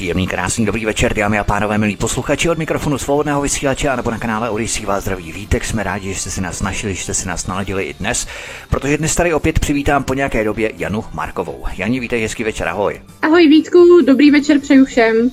Příjemný, krásný, dobrý večer, dámy a pánové, milí posluchači od mikrofonu svobodného vysílače a nebo na kanále Odisí vás zdraví vítek. Jsme rádi, že jste si nás našli, že jste si nás naladili i dnes, protože dnes tady opět přivítám po nějaké době Janu Markovou. Jani, vítej, hezký večer, ahoj. Ahoj Vítku, dobrý večer přeju všem.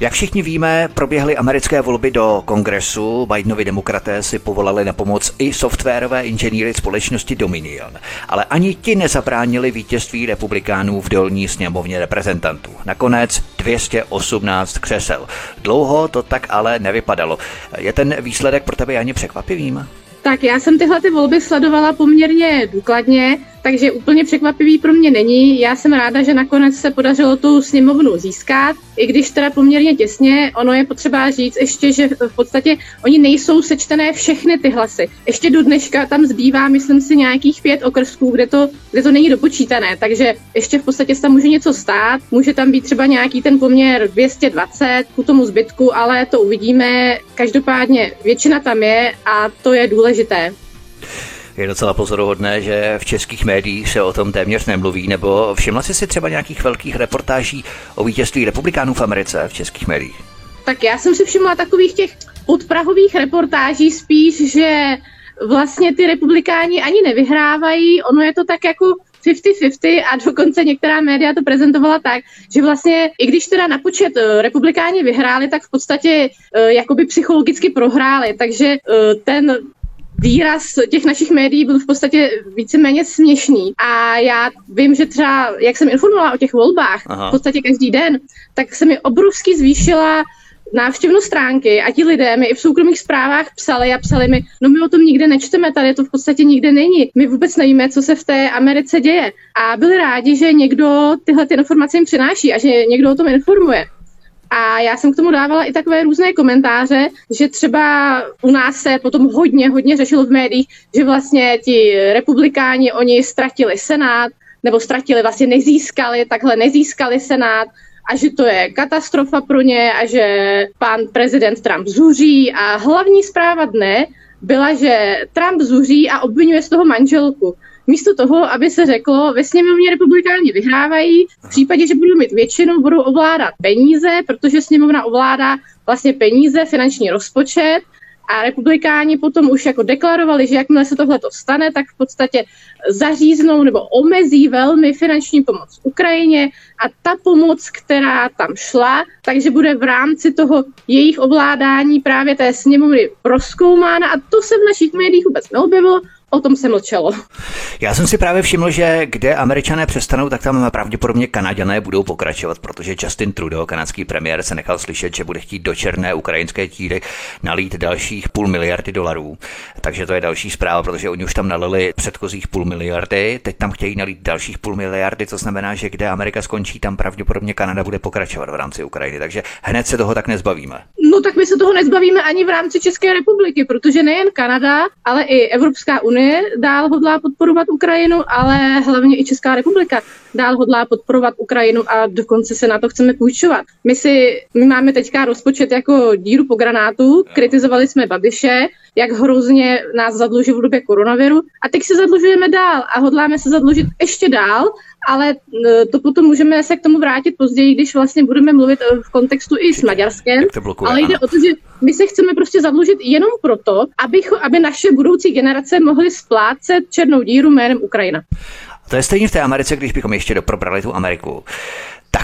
Jak všichni víme, proběhly americké volby do kongresu. Bidenovi demokraté si povolali na pomoc i softwarové inženýry společnosti Dominion. Ale ani ti nezabránili vítězství republikánů v dolní sněmovně reprezentantů. Nakonec 218 křesel. Dlouho to tak ale nevypadalo. Je ten výsledek pro tebe ani překvapivým? Tak já jsem tyhle ty volby sledovala poměrně důkladně. Takže úplně překvapivý pro mě není. Já jsem ráda, že nakonec se podařilo tu sněmovnu získat, i když teda poměrně těsně. Ono je potřeba říct ještě, že v podstatě oni nejsou sečtené všechny ty hlasy. Ještě do dneška tam zbývá, myslím si, nějakých pět okrsků, kde to, kde to není dopočítané, takže ještě v podstatě se tam může něco stát. Může tam být třeba nějaký ten poměr 220 ku tomu zbytku, ale to uvidíme. Každopádně většina tam je a to je důležité. Je docela pozoruhodné, že v českých médiích se o tom téměř nemluví, nebo všimla jsi si třeba nějakých velkých reportáží o vítězství republikánů v Americe v českých médiích? Tak já jsem si všimla takových těch podprahových reportáží spíš, že vlastně ty republikáni ani nevyhrávají, ono je to tak jako 50-50 a dokonce některá média to prezentovala tak, že vlastně, i když teda na počet uh, republikáni vyhráli, tak v podstatě uh, jakoby psychologicky prohráli, takže uh, ten výraz těch našich médií byl v podstatě víceméně směšný. A já vím, že třeba, jak jsem informovala o těch volbách, Aha. v podstatě každý den, tak se mi obrovsky zvýšila návštěvnost stránky a ti lidé mi i v soukromých zprávách psali a psali mi, no my o tom nikde nečteme, tady to v podstatě nikde není. My vůbec nevíme, co se v té Americe děje. A byli rádi, že někdo tyhle ty informace jim přináší a že někdo o tom informuje. A já jsem k tomu dávala i takové různé komentáře, že třeba u nás se potom hodně, hodně řešilo v médiích, že vlastně ti republikáni, oni ztratili senát, nebo ztratili, vlastně nezískali, takhle nezískali senát a že to je katastrofa pro ně a že pan prezident Trump zuří. A hlavní zpráva dne byla, že Trump zuří a obvinuje z toho manželku místo toho, aby se řeklo, ve sněmovně republikáni vyhrávají, v případě, že budou mít většinu, budou ovládat peníze, protože sněmovna ovládá vlastně peníze, finanční rozpočet a republikáni potom už jako deklarovali, že jakmile se tohle stane, tak v podstatě zaříznou nebo omezí velmi finanční pomoc Ukrajině a ta pomoc, která tam šla, takže bude v rámci toho jejich ovládání právě té sněmovny proskoumána a to se v našich médiích vůbec neobjevilo, o tom se mlčelo. Já jsem si právě všiml, že kde američané přestanou, tak tam pravděpodobně kanaděné budou pokračovat, protože Justin Trudeau, kanadský premiér, se nechal slyšet, že bude chtít do černé ukrajinské tíry nalít dalších půl miliardy dolarů. Takže to je další zpráva, protože oni už tam nalili předchozích půl miliardy, teď tam chtějí nalít dalších půl miliardy, to znamená, že kde Amerika skončí, tam pravděpodobně Kanada bude pokračovat v rámci Ukrajiny. Takže hned se toho tak nezbavíme. No tak my se toho nezbavíme ani v rámci České republiky, protože nejen Kanada, ale i Evropská unie dál hodlá podporovat Ukrajinu, ale hlavně i Česká republika dál hodlá podporovat Ukrajinu a dokonce se na to chceme půjčovat. My si, my máme teďka rozpočet jako díru po granátu, kritizovali jsme Babiše, jak hrozně nás zadlužil v době koronaviru a teď se zadlužujeme dál a hodláme se zadlužit ještě dál, ale e, to potom můžeme se k tomu vrátit později, když vlastně budeme mluvit e, v kontextu i s Maďarskem, blokuje, ale jde ano. o to, že my se chceme prostě zadlužit jenom proto, aby, aby naše budoucí generace mohly splácet černou díru jménem Ukrajina. To je stejně v té Americe, když bychom ještě doprobrali tu Ameriku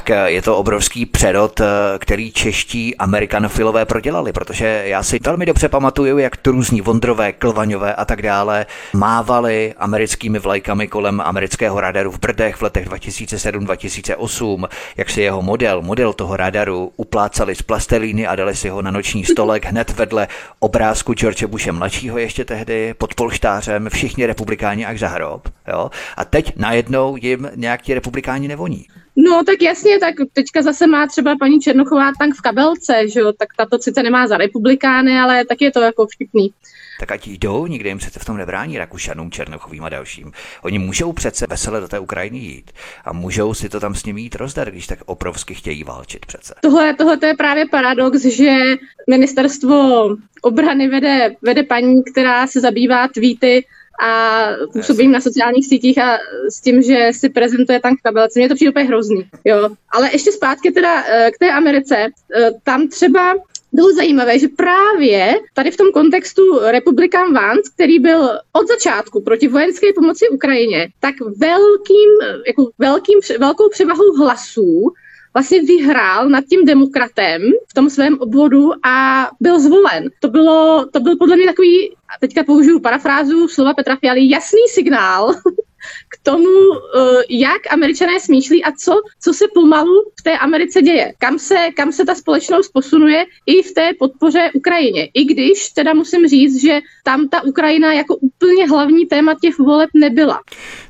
tak eh, je to obrovský přerod, eh, který čeští amerikanofilové prodělali, protože já si velmi dobře pamatuju, jak tu různí Vondrové, Klvaňové a tak dále mávali americkými vlajkami kolem amerického radaru v Brdech v letech 2007-2008, jak si jeho model, model toho radaru uplácali z plastelíny a dali si ho na noční stolek hned vedle obrázku George Bushe mladšího ještě tehdy pod polštářem, všichni republikáni až za hrob. Jo? A teď najednou jim nějak ti republikáni nevoní. No tak jasně, tak teďka zase má třeba paní Černochová tank v kabelce, že jo, tak tato sice nemá za republikány, ale tak je to jako vtipný. Tak ať jdou, nikdy jim přece v tom nebrání Rakušanům, Černochovým a dalším. Oni můžou přece vesele do té Ukrajiny jít a můžou si to tam s nimi jít rozdat, když tak obrovsky chtějí válčit přece. Tohle, tohle to je právě paradox, že ministerstvo obrany vede, vede paní, která se zabývá tweety a působím na sociálních sítích a s tím, že si prezentuje tank kabelce. Mně to přijde úplně hrozný. Jo. Ale ještě zpátky teda eh, k té Americe. Eh, tam třeba bylo zajímavé, že právě tady v tom kontextu republikán Vance, který byl od začátku proti vojenské pomoci Ukrajině, tak velkým, jako velkým, velkou převahou hlasů vlastně vyhrál nad tím demokratem v tom svém obvodu a byl zvolen. To, bylo, to byl podle mě takový, teďka použiju parafrázu slova Petra Fialy, jasný signál k tomu, eh, jak američané smýšlí a co, co se pomalu v té Americe děje. Kam se, kam se ta společnost posunuje i v té podpoře Ukrajině. I když teda musím říct, že tam ta Ukrajina jako úplně hlavní téma těch voleb nebyla.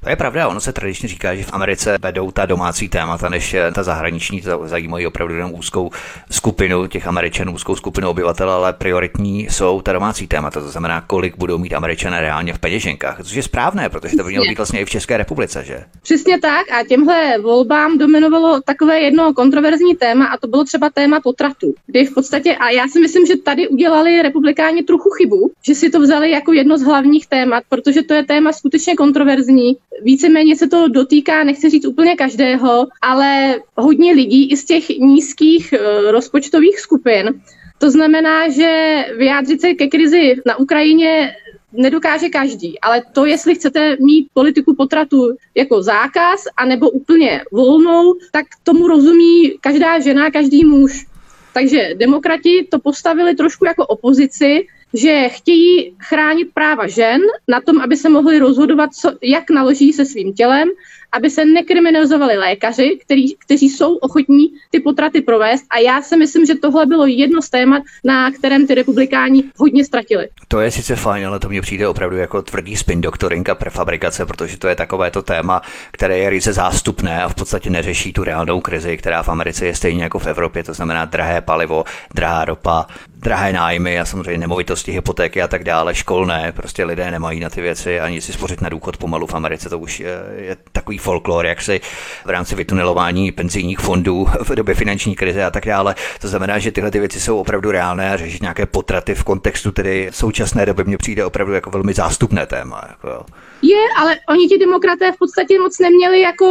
To je pravda, ono se tradičně říká, že v Americe vedou ta domácí témata, než ta zahraniční, to zajímají opravdu jenom úzkou skupinu těch Američanů, úzkou skupinu obyvatel, ale prioritní jsou ta domácí témata, to znamená, kolik budou mít Američané reálně v peněženkách, což je správné, protože to by mělo být vlastně i v České republice, že? Přesně tak a těmhle volbám dominovalo takové jedno kontroverzní téma a to bylo třeba téma potratu, kdy v podstatě, a já si myslím, že tady udělali republikáni trochu chybu, že si to vzali jako jedno z hlavních témat, protože to je téma skutečně kontroverzní. Víceméně se to dotýká, nechci říct úplně každého, ale hodně lidí i z těch nízkých uh, rozpočtových skupin. To znamená, že vyjádřit se ke krizi na Ukrajině nedokáže každý, ale to, jestli chcete mít politiku potratu jako zákaz, anebo úplně volnou, tak tomu rozumí každá žena, každý muž. Takže demokrati to postavili trošku jako opozici, že chtějí chránit práva žen na tom, aby se mohli rozhodovat, co, jak naloží se svým tělem aby se nekriminalizovali lékaři, který, kteří jsou ochotní ty potraty provést. A já si myslím, že tohle bylo jedno z témat, na kterém ty republikáni hodně ztratili. To je sice fajn, ale to mně přijde opravdu jako tvrdý spin doktorinka prefabrikace, protože to je takové to téma, které je ryze zástupné a v podstatě neřeší tu reálnou krizi, která v Americe je stejně jako v Evropě, to znamená drahé palivo, drahá ropa, drahé nájmy a samozřejmě nemovitosti, hypotéky a tak dále, školné, prostě lidé nemají na ty věci ani si spořit na důchod pomalu v Americe, to už je, je takový folklor, jak si v rámci vytunelování penzijních fondů v době finanční krize a tak dále. To znamená, že tyhle ty věci jsou opravdu reálné a řešit nějaké potraty v kontextu tedy současné doby mně přijde opravdu jako velmi zástupné téma. Jako. Je, ale oni ti demokraté v podstatě moc neměli jako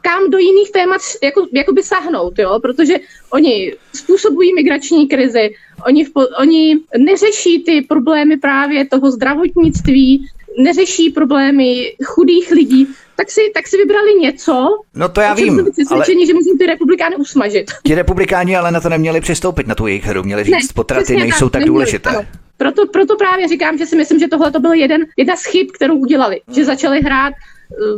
kam do jiných témat jako, jako by sahnout, jo? protože oni způsobují migrační krizi, oni, v, oni neřeší ty problémy právě toho zdravotnictví, neřeší problémy chudých lidí, tak si, tak si vybrali něco, no to já vím, ale... že musí ty republikány usmažit. Ti republikáni ale na to neměli přistoupit, na tu jejich hru, měli říct, ne, potraty nejsou tak, tak neměli, důležité. Ano. Proto, proto právě říkám, že si myslím, že tohle to byl jeden, jedna z chyb, kterou udělali, hmm. že začali hrát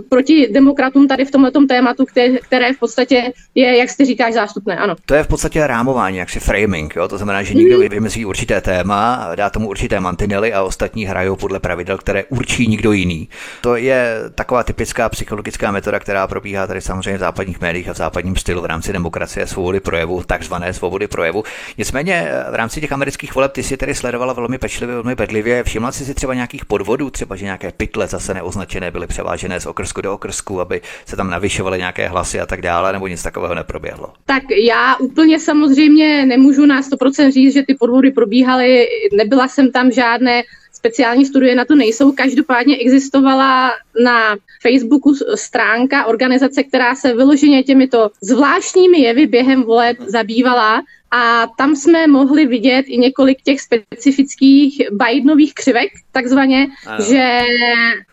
proti demokratům tady v tomto tématu, které, které v podstatě je, jak ty říkáš, zástupné. Ano. To je v podstatě rámování, jaksi framing. Jo? To znamená, že někdo mm. vymyslí určité téma, dá tomu určité mantinely a ostatní hrajou podle pravidel, které určí nikdo jiný. To je taková typická psychologická metoda, která probíhá tady samozřejmě v západních médiích a v západním stylu v rámci demokracie, svobody projevu, takzvané svobody projevu. Nicméně eh, v rámci těch amerických voleb ty si tedy sledovala velmi pečlivě, velmi bedlivě. Všimla jsi si třeba nějakých podvodů, třeba že nějaké pytle zase neoznačené byly převážené z okrsku do okrsku, aby se tam navyšovaly nějaké hlasy a tak dále, nebo nic takového neproběhlo? Tak já úplně samozřejmě nemůžu na 100% říct, že ty podvody probíhaly, nebyla jsem tam žádné speciální studie na to nejsou. Každopádně existovala na Facebooku stránka organizace, která se vyloženě těmito zvláštními jevy během voleb zabývala a tam jsme mohli vidět i několik těch specifických Bidenových křivek, takzvaně, ano. že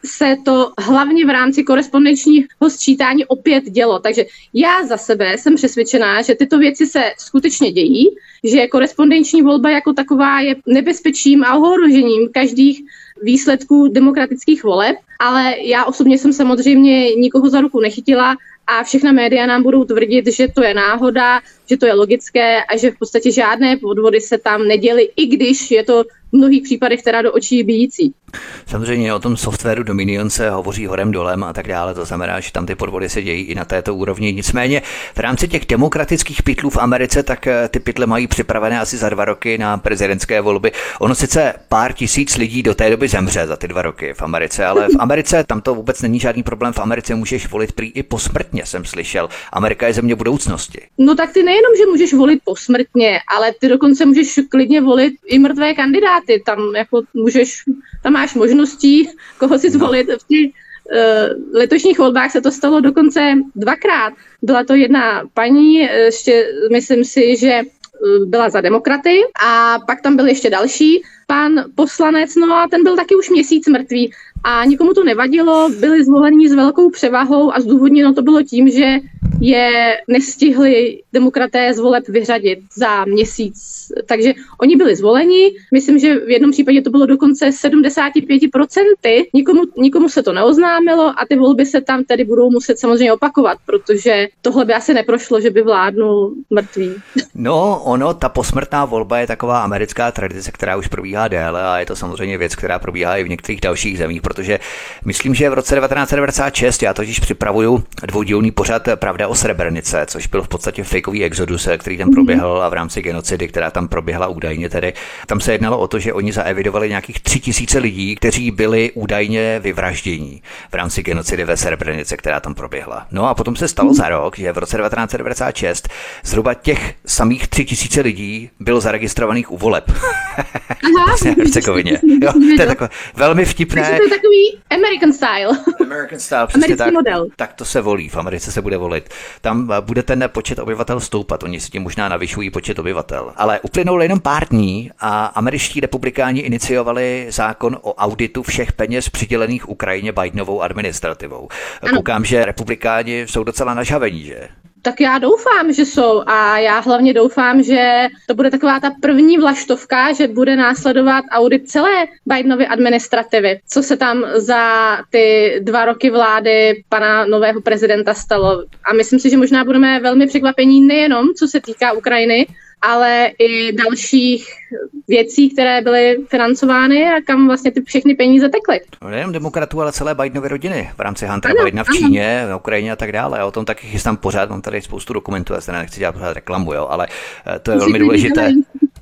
se to hlavně v rámci korespondenčního sčítání opět dělo. Takže já za sebe jsem přesvědčená, že tyto věci se skutečně dějí, že korespondenční volba jako taková je nebezpečím a ohrožením každých výsledků demokratických voleb, ale já osobně jsem samozřejmě nikoho za ruku nechytila a všechna média nám budou tvrdit, že to je náhoda, že to je logické a že v podstatě žádné podvody se tam neděly, i když je to v mnohých případech teda do očí bíjící. Samozřejmě o tom softwaru Dominion se hovoří horem dolem a tak dále, to znamená, že tam ty podvody se dějí i na této úrovni. Nicméně v rámci těch demokratických pytlů v Americe, tak eh, ty pytle mají připravené asi za dva roky na prezidentské volby. Ono sice pár tisíc lidí do té doby zemře za ty dva roky v Americe, ale v Americe tam to vůbec není žádný problém. V Americe můžeš volit prý i posmrtně, jsem slyšel. Amerika je země budoucnosti. No tak ty nejenom, že můžeš volit posmrtně, ale ty dokonce můžeš klidně volit i mrtvé kandidáty. Tam jako můžeš, tam máš možností, koho si no. zvolit. V těch uh, letošních volbách se to stalo dokonce dvakrát. Byla to jedna paní, ještě myslím si, že eh, byla za demokraty a pak tam byl ještě další pan poslanec, no a ten byl taky už měsíc mrtvý a nikomu to nevadilo, byli zvoleni s velkou převahou a zdůvodněno to bylo tím, že je nestihli demokraté z voleb vyřadit za měsíc. Takže oni byli zvoleni, myslím, že v jednom případě to bylo dokonce 75%, nikomu, nikomu se to neoznámilo a ty volby se tam tedy budou muset samozřejmě opakovat, protože tohle by asi neprošlo, že by vládnul mrtvý. No, ono, ta posmrtná volba je taková americká tradice, která už probíhá déle a je to samozřejmě věc, která probíhá i v některých dalších zemích, protože myslím, že v roce 1996, já totiž připravuju dvoudílný pořad Pravda o Srebrenice, což byl v podstatě fakeový exodus, který tam proběhl a v rámci genocidy, která tam proběhla údajně tedy. Tam se jednalo o to, že oni zaevidovali nějakých tři tisíce lidí, kteří byli údajně vyvraždění v rámci genocidy ve Srebrenice, která tam proběhla. No a potom se stalo za rok, že v roce 1996 zhruba těch samých tři tisíce lidí bylo zaregistrovaných u voleb. Aha, v Hercegovině. Jo, to je takové velmi vtipné. Takže to je takový American style. American style, přesně tak. Model. Tak to se volí, v Americe se bude volit. Tam eh, bude ten počet obyvatel stoupat, oni si tím možná navyšují počet obyvatel. Ale uplynulo jenom pár dní a američtí republikáni iniciovali zákon o auditu všech peněz přidělených Ukrajině Bidenovou administrativou. Ano. Koukám, že republikáni jsou docela nažavení, že? Tak já doufám, že jsou a já hlavně doufám, že to bude taková ta první vlaštovka, že bude následovat audit celé Bidenovy administrativy. Co se tam za ty dva roky vlády pana nového prezidenta stalo. A myslím si, že možná budeme velmi překvapení nejenom, co se týká Ukrajiny, ale i dalších věcí, které byly financovány a kam vlastně ty všechny peníze tekly. No, nejenom demokratů, ale celé Bidenovy rodiny v rámci Huntera ano, Bidena v Číně, v Ukrajině a tak dále. Já o tom taky chystám pořád, mám tady spoustu dokumentů, já se nechci dělat pořád reklamu, jo, ale eh, to je velmi důležité.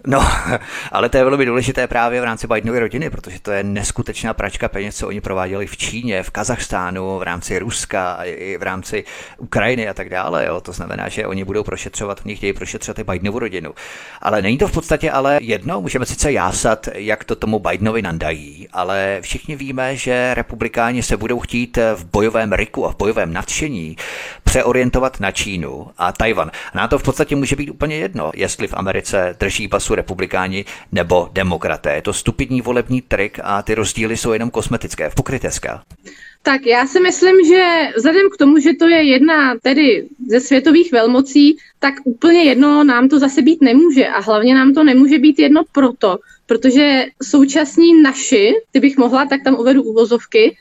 No, ale to je velmi důležité právě v rámci Bidenovy rodiny, protože to je neskutečná pračka peněz, co oni prováděli v Číně, v Kazachstánu, v rámci Ruska, i v rámci Ukrajiny a tak dále. Jo. To znamená, že oni budou prošetřovat, oni chtějí prošetřovat i Bidenovu rodinu. Ale není to v podstatě ale jedno, můžeme sice jásat, jak to tomu Bidenovi nandají, ale všichni víme, že republikáni se budou chtít v bojovém riku a v bojovém nadšení přeorientovat na Čínu a Tajvan. Na to v podstatě může být úplně jedno, jestli v Americe drží pasu republikáni nebo demokraté. Je to stupidní volební trik a ty rozdíly jsou jenom kosmetické, pokrytecké. Tak já si myslím, že vzhledem k tomu, že to je jedna tedy ze světových velmocí, tak úplně jedno nám to zase být nemůže. A hlavně nám to nemůže být jedno proto, protože současní naši, ty bych mohla, tak tam uvedu uvozovky,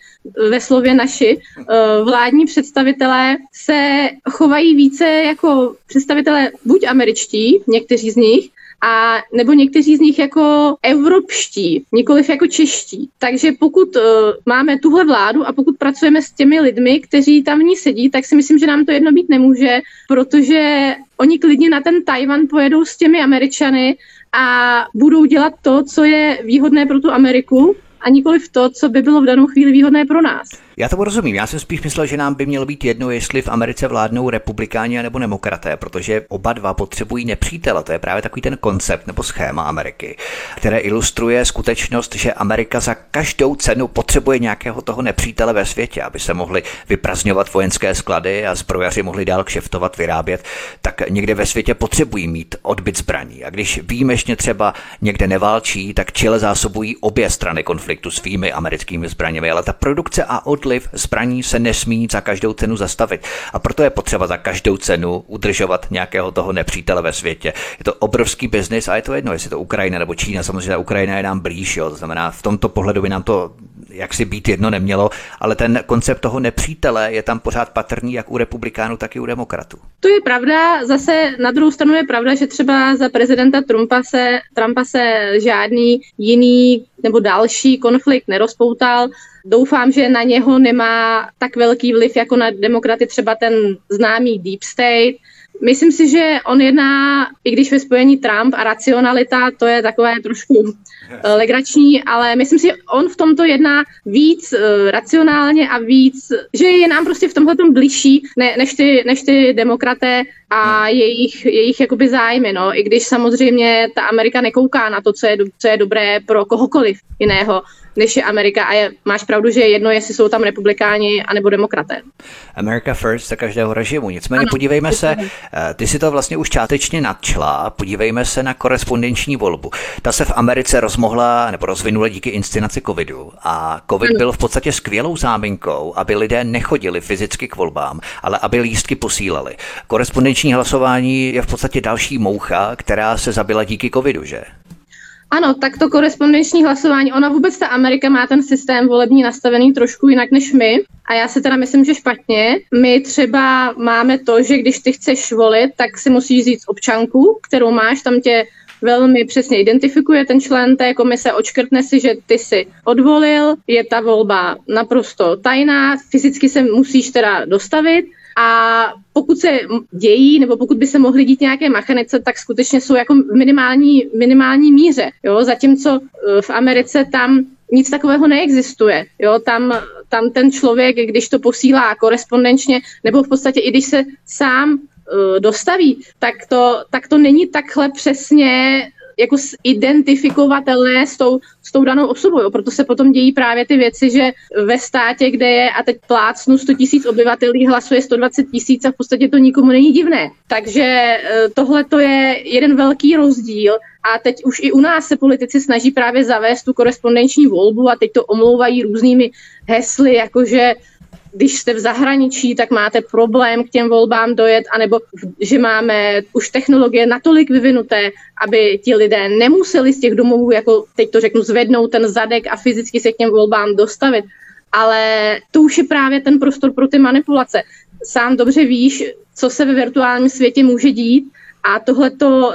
ve slově naši, eh, vládní představitelé se chovají více jako představitelé buď američtí, někteří z nich, a nebo někteří z nich jako evropští, nikoliv jako čeští. Takže pokud uh, máme tuhle vládu a pokud pracujeme s těmi lidmi, kteří tam v ní sedí, tak si myslím, že nám to jedno být nemůže, protože oni klidně na ten Tajvan pojedou s těmi Američany a budou dělat to, co je výhodné pro tu Ameriku, a nikoli v to, co by bylo v danou chvíli výhodné pro nás. Já to rozumím. Já jsem spíš myslel, že nám by mělo být jedno, jestli v Americe vládnou republikáni nebo demokraté, protože oba dva potřebují nepřítele. To je právě takový ten koncept nebo schéma Ameriky, které ilustruje skutečnost, že Amerika za každou cenu potřebuje nějakého toho nepřítele ve světě, aby se mohli vyprazňovat vojenské sklady a zbrojaři mohli dál kšeftovat, vyrábět, tak někde ve světě potřebují mít odbyt zbraní. A když výjimečně třeba někde neválčí, tak čile zásobují obě strany konfliktu svými americkými zbraněmi, ale ta produkce a odliv odliv zbraní se nesmí za každou cenu zastavit. A proto je potřeba za každou cenu udržovat nějakého toho nepřítele ve světě. Je to obrovský biznis a je to jedno, jestli to Ukrajina nebo Čína. Samozřejmě Ukrajina je nám blíž, jo. to znamená, v tomto pohledu by nám to jak si být jedno nemělo, ale ten koncept toho nepřítele je tam pořád patrný jak u republikánů, tak i u demokratů. To je pravda, zase na druhou stranu je pravda, že třeba za prezidenta Trumpa se, Trumpa se žádný jiný nebo další konflikt nerozpoutal. Doufám, že na něho nemá tak velký vliv jako na demokraty třeba ten známý Deep State, Myslím si, že on jedná, i když ve spojení Trump a racionalita, to je takové trošku eh, legrační, ale myslím si, že on v tomto jedná víc uh, racionálně a víc, že je nám prostě v tomhle tom bližší ne, než, ty, než ty demokraté a jejich, jejich jakoby zájmy, no. I když samozřejmě ta Amerika nekouká na to, co je, co je dobré pro kohokoliv jiného než je Amerika. A je, máš pravdu, že je jedno, jestli jsou tam republikáni anebo demokraté. America first za každého režimu. Nicméně ano, podívejme se, eh, ty si to vlastně už čátečně nadčla, podívejme se na korespondenční volbu. Ta se v Americe rozmohla nebo rozvinula díky inscenaci covidu a covid ano. byl v podstatě skvělou záminkou, aby lidé nechodili fyzicky k volbám, ale aby lístky posílali. Korespondenční hlasování je v podstatě další moucha, která se zabila díky covidu, že? Ano, tak to korespondenční hlasování, ona vůbec ta Amerika má ten systém volební nastavený trošku jinak než my a já si teda myslím, že špatně. My třeba máme to, že když ty chceš volit, tak si musíš říct občanku, kterou máš, tam tě velmi přesně identifikuje ten člen té komise, očkrtne si, že ty si odvolil, je ta volba naprosto tajná, fyzicky se musíš teda dostavit a pokud se dějí, nebo pokud by se mohly dít nějaké machanice, tak skutečně jsou jako minimální, minimální míře. Jo? Zatímco e, v Americe tam nic takového neexistuje. Jo? Tam, tam ten člověk, když to posílá korespondenčně, nebo v podstatě i když se sám uh, dostaví, tak to, tak to není takhle přesně jako identifikovatelné s tou, s tou danou osobou. Jo. Proto se potom dějí právě ty věci, že ve státě, kde je a teď plácnu 100 tisíc obyvatel, hlasuje 120 tisíc a v podstatě to nikomu není divné. Takže eh, tohle to je jeden velký rozdíl a teď už i u nás se politici snaží právě zavést tu korespondenční volbu a teď to omlouvají různými hesly, jakože když jste v zahraničí, tak máte problém k těm volbám dojet, anebo že máme už technologie natolik vyvinuté, aby ti lidé nemuseli z těch domovů, jako teď to řeknu, zvednout ten zadek a fyzicky se k těm volbám dostavit. Ale to už je právě ten prostor pro ty manipulace. Sám dobře víš, co se ve virtuálním světě může dít a tohle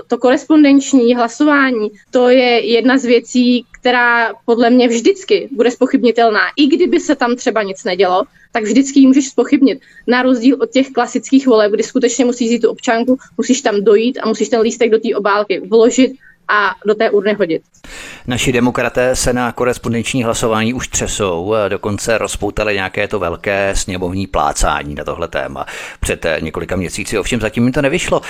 to korespondenční hlasování, to je jedna z věcí, která podle mě vždycky bude spochybnitelná. I kdyby se tam třeba nic nedělo, tak vždycky ji můžeš spochybnit. Na rozdíl od těch klasických voleb, kdy skutečně musíš jít tu občanku, musíš tam dojít a musíš ten lístek do té obálky vložit a do té urny hodit. Naši demokraté se na korespondenční hlasování už třesou, dokonce rozpoutali nějaké to velké sněmovní plácání na tohle téma před několika měsíci, ovšem zatím mi to nevyšlo.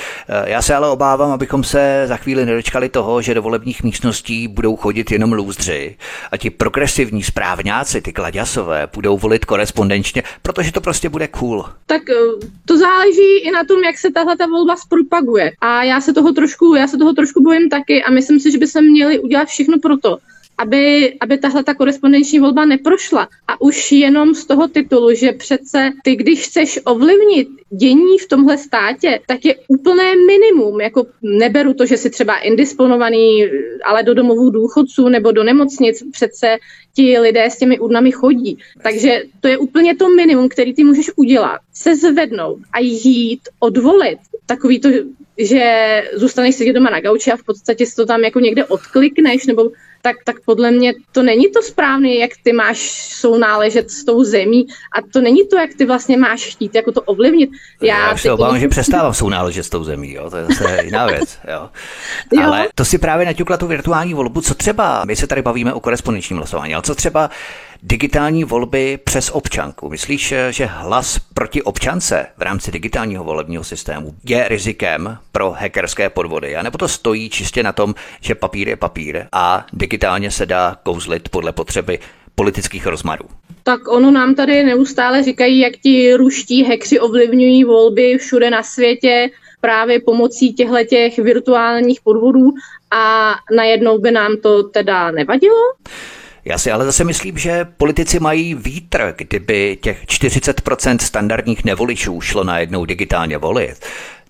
Já se ale obávám, abychom se za chvíli nedočkali toho, že do volebních místností budou chodit jenom lůzdři a ti progresivní správňáci, ty kladěsové, budou volit korespondenčně, protože to prostě bude cool. Tak eh, to záleží i na tom, jak se tahle ta volba zpropaguje. A já se toho trošku, já se toho trošku bojím taky a myslím si, že by se měli udělat všechno pro to, aby, aby tahle ta korespondenční volba neprošla. A už jenom z toho titulu, že přece ty, když chceš ovlivnit dění v tomhle státě, tak je úplné minimum. Jako neberu to, že si třeba indisponovaný, ale do domovů důchodců nebo do nemocnic přece ti lidé s těmi urnami chodí. Takže to je úplně to minimum, který ty můžeš udělat. Se zvednout a jít odvolit takový to že zůstaneš sedět doma na gauči a v podstatě si to tam jako někde odklikneš, nebo tak, tak podle mě to není to správné, jak ty máš sounáležet s tou zemí a to není to, jak ty vlastně máš chtít jako to ovlivnit. Já, Já se obávám, že přestávám sounáležet s tou zemí, jo? to je zase jiná věc. Jo? jo. Ale to si právě naťukla tu virtuální volbu, co třeba, my se tady bavíme o korespondenčním hlasování, ale co třeba digitální volby přes občanku. Myslíš, že hlas proti občance v rámci digitálního volebního systému je rizikem pro hackerské podvody? A nebo to stojí čistě na tom, že papír je papír a digitálně se dá kouzlit podle potřeby politických rozmarů? Tak ono nám tady neustále říkají, jak ti ruští hekři ovlivňují volby všude na světě právě pomocí těchto těch virtuálních podvodů a najednou by nám to teda nevadilo? Já si ale zase myslím, že politici mají vítr, kdyby těch 40% standardních nevoličů šlo najednou digitálně volit